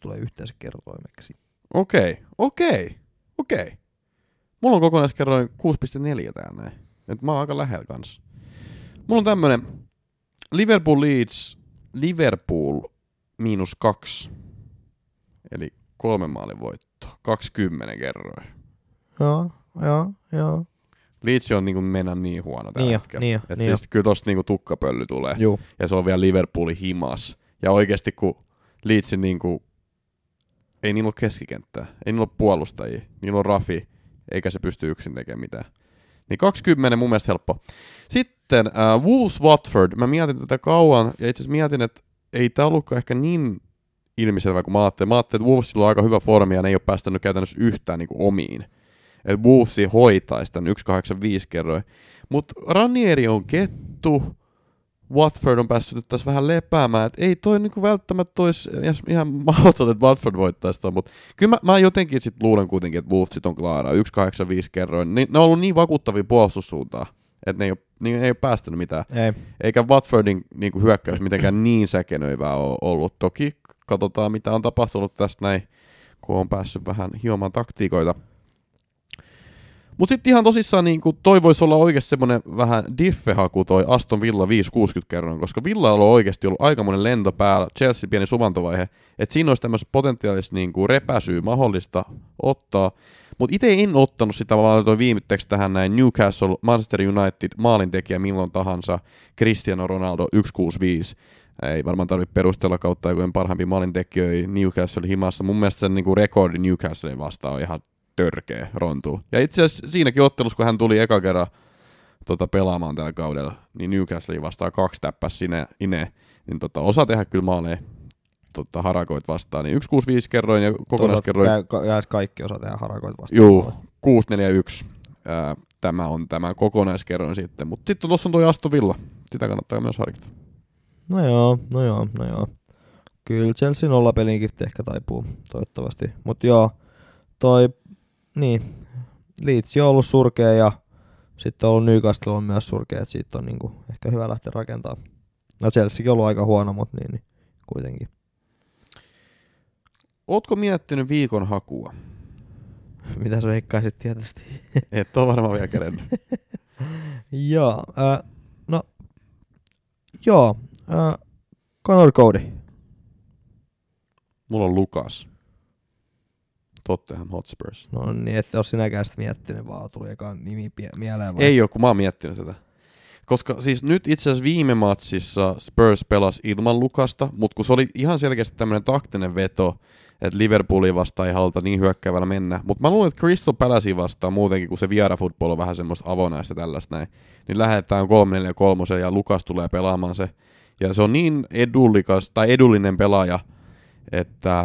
tulee yhteiskertoimeksi. Okei, okei, okei. Mulla on kokonaiskerroin 6,4 täällä näin. Et mä oon aika lähellä kanssa. Mulla on tämmönen Liverpool Leeds, Liverpool miinus kaksi. Eli kolme maalin voitto. 20 kerroin. Joo, joo, joo. Leeds on niinku mennä niin huono tällä Niin hetkellä. niin jo, Et niin siis kyllä tosta niinku tukkapölly tulee. Juu. Ja se on vielä Liverpoolin himas. Ja oikeasti kun Leedsin niinku, ei niillä ole keskikenttää, ei niillä ole puolustajia, niillä on Rafi, eikä se pysty yksin tekemään mitään. Niin 20 mun mielestä helppo. Sitten äh, Wolves Watford, mä mietin tätä kauan, ja itse asiassa mietin, että ei tää ollutkaan ehkä niin ilmiselvä kuin mä ajattelin. Mä ajattelin, että Wolvesilla on aika hyvä formi, ja ne ei ole päästänyt käytännössä yhtään niinku omiin. Että Wolvesi hoitaisi tämän 185 kerroin. Mutta Ranieri on kettu, Watford on päässyt nyt tässä vähän lepäämään, että ei toi niinku välttämättä olisi ihan mahdoton, että Watford voittaisi ton, mutta kyllä mä, mä jotenkin sit luulen kuitenkin, että Wolves sit on klaara, 185 kerroin, niin ne on ollut niin vakuuttavia puolustussuuntaan, että ne ei ole, niin ei ole päästänyt mitään, Ei. eikä Watfordin niinku hyökkäys mitenkään niin säkenöivää ole ollut. Toki katsotaan, mitä on tapahtunut tästä näin, kun on päässyt vähän hiomaan taktiikoita. Mutta sitten ihan tosissaan niin toi voisi olla oikeasti semmoinen vähän diffehaku toi Aston Villa 560 kerroin, koska Villa on oikeasti ollut aikamoinen lento päällä, Chelsea pieni suvantovaihe, että siinä olisi tämmöistä potentiaalista niin repäsyä mahdollista ottaa, mutta itse en ottanut sitä, vaan laitoin viimitteeksi tähän näin Newcastle, Manchester United, maalintekijä milloin tahansa, Cristiano Ronaldo 165. ei varmaan tarvitse perustella kautta aikojen parhaimpi maalintekijöitä Newcastle himassa. Mun mielestä sen niinku rekordi Newcastle vastaan on ihan törkeä rontu. Ja itse asiassa siinäkin ottelussa, kun hän tuli eka kerran tota, pelaamaan tällä kaudella, niin Newcastle vastaa kaksi täppäs sinne, ine, niin tota, osa tehdä kyllä maaleja tota, harakoit vastaan, niin 165 kerroin ja kokonaiskerroin. Kä- kaikki osaa tehdä harakoita vastaan. Juu, 641. Ää, tämä on tämä kokonaiskerroin sitten. Mutta sitten tuossa on tuo Aston Villa. Sitä kannattaa myös harkita. No joo, no joo, no joo. Kyllä Chelsea nollapelinkin ehkä taipuu, toivottavasti. Mutta joo, toi, niin, Leeds on ollut surkea ja sitten on ollut Newcastle on myös surkea, että siitä on niinku ehkä hyvä lähteä rakentaa. No Chelseakin on ollut aika huono, mutta niin, niin kuitenkin. Ootko miettinyt viikon hakua? Mitä sä veikkaisit tietysti? Et ole varmaan vielä kerennyt. joo, äh, no, joo, äh, Conor Cody. Mulla on Lukas. Tottenham Hotspurs. No niin, että ole sinäkään sitä miettinyt, vaan tuli eka nimi mieleen. Vai? Ei ole, kun mä oon miettinyt sitä. Koska siis nyt itse asiassa viime matsissa Spurs pelasi ilman Lukasta, mutta kun se oli ihan selkeästi tämmöinen taktinen veto, että Liverpoolin vastaan ei haluta niin hyökkäävällä mennä. Mutta mä luulen, että Crystal Palacein vastaan muutenkin, kun se viera football on vähän semmoista avonaista tällaista näin, niin lähdetään 3 4 3 ja Lukas tulee pelaamaan se. Ja se on niin edullikas tai edullinen pelaaja, että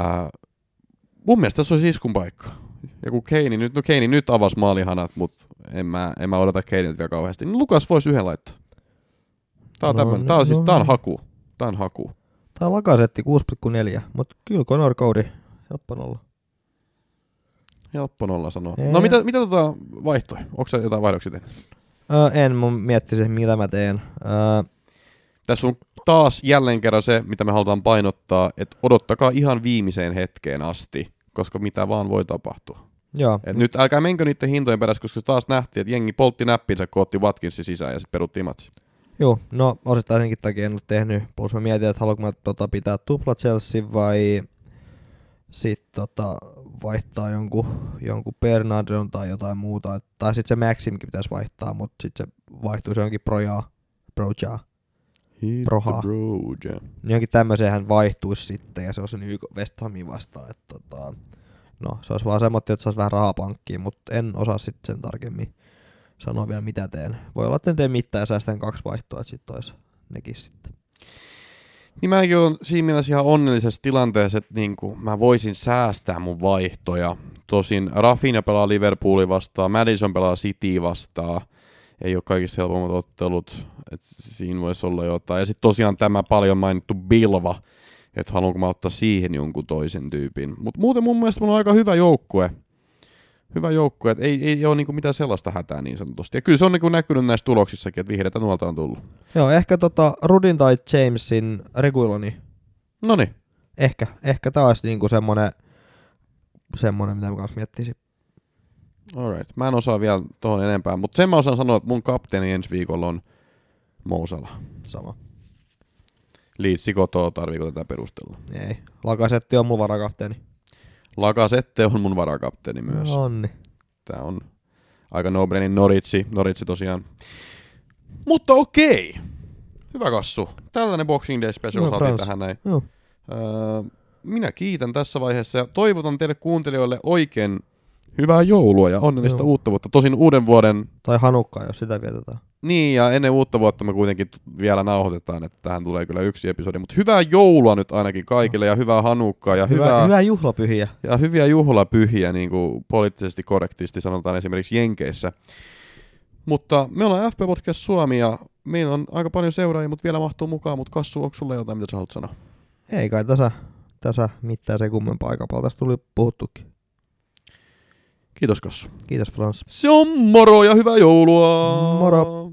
mun mielestä se olisi iskun paikka. Ja kun Keini nyt, no Keini nyt avasi maalihanat, mutta en mä, en mä odota Keiniltä vielä kauheasti, niin Lukas voisi yhden laittaa. Tää on, No no, tää on, niin, siis, no tää on niin. haku. Tää on haku. Tää lakasetti 6,4, mutta kyllä Conor Cody, helppo olla. Helppo nolla sanoa. Ei. No mitä, mitä tota vaihtoi? Onko sä jotain vaihdoksia tehnyt? Öö, en, mun miettisin mitä mä teen. Öö, Tässä on taas jälleen kerran se, mitä me halutaan painottaa, että odottakaa ihan viimeiseen hetkeen asti, koska mitä vaan voi tapahtua. joo, Et nyt älkää menkö niiden hintojen perässä, koska se taas nähtiin, että jengi poltti näppinsä, kun otti Watkinsin sisään ja sitten peruttiin matsi. joo, no osittain senkin takia en ole tehnyt. Plus mä mietin, että haluanko mä tota, pitää tupla Chelsea vai sitten tota, vaihtaa jonkun, jonkun Bernardon tai jotain muuta. Et- Tai sitten se Maximkin pitäisi vaihtaa, mutta sitten se vaihtuisi johonkin Projaa. Projaa. Hit Proha. the road, yeah. Niin Johonkin tämmöiseen hän vaihtuisi sitten ja se olisi niin West Hamin vastaan. Et, tota, no se olisi vaan semmoinen, että saisi vähän rahaa pankkiin, mutta en osaa sitten sen tarkemmin sanoa vielä mitä teen. Voi olla, että en tee mitään ja säästän kaksi vaihtoa, että sitten olisi nekin sitten. Niin mäkin olen siinä mielessä ihan onnellisessa tilanteessa, että niin kuin mä voisin säästää mun vaihtoja. Tosin Rafinha pelaa Liverpoolin vastaan, Madison pelaa City vastaan. Ei ole kaikissa helpommat ottelut, että siinä voisi olla jotain. Ja sitten tosiaan tämä paljon mainittu Bilva, että haluanko mä ottaa siihen jonkun toisen tyypin. Mutta muuten mun mielestä mulla on aika hyvä joukkue. Hyvä joukkue, että ei, ei ole niinku mitään sellaista hätää niin sanotusti. Ja kyllä se on niinku näkynyt näissä tuloksissakin, että vihreätä nuolta on tullut. Joo, ehkä tota Rudin tai Jamesin Reguloni. No niin, Ehkä, ehkä tää olisi niinku semmonen, semmonen, mitä mä kanssa miettisin. Alright. Mä en osaa vielä tuohon enempää, mutta sen mä osaan sanoa, että mun kapteeni ensi viikolla on Mousala. Sama. Liitsi kotoa, tarviiko tätä perustella. Ei. Lakasetti on mun varakapteeni. Lakasette on mun varakapteeni myös. Onni. Tää on aika no Noritsi, Noritsi tosiaan. Mutta okei. Hyvä kassu. Tällainen Boxing Day Special No, saatiin tähän näin. Joo. Öö, minä kiitän tässä vaiheessa ja toivotan teille kuuntelijoille oikein hyvää joulua ja onnellista Joo. uutta vuotta. Tosin uuden vuoden Tai Hanukkaa, jos sitä vietetään. Niin, ja ennen uutta vuotta me kuitenkin vielä nauhoitetaan, että tähän tulee kyllä yksi episodi. Mutta hyvää joulua nyt ainakin kaikille, ja hyvää hanukkaa, ja Hyvä, hyvää, hyvää juhlapyhiä. ja hyviä juhlapyhiä, niin kuin poliittisesti korrektisti sanotaan esimerkiksi Jenkeissä. Mutta me ollaan FP Podcast Suomi, ja meillä on aika paljon seuraajia, mutta vielä mahtuu mukaan. Mutta Kassu, onko sulle jotain, mitä sä haluat sanoa? Ei kai tässä, tässä mitään se kummempaa aikapalta. Tästä tuli puhuttukin. Kiitos Kassu. Kiitos Frans. Se on moro ja hyvää joulua! Moro.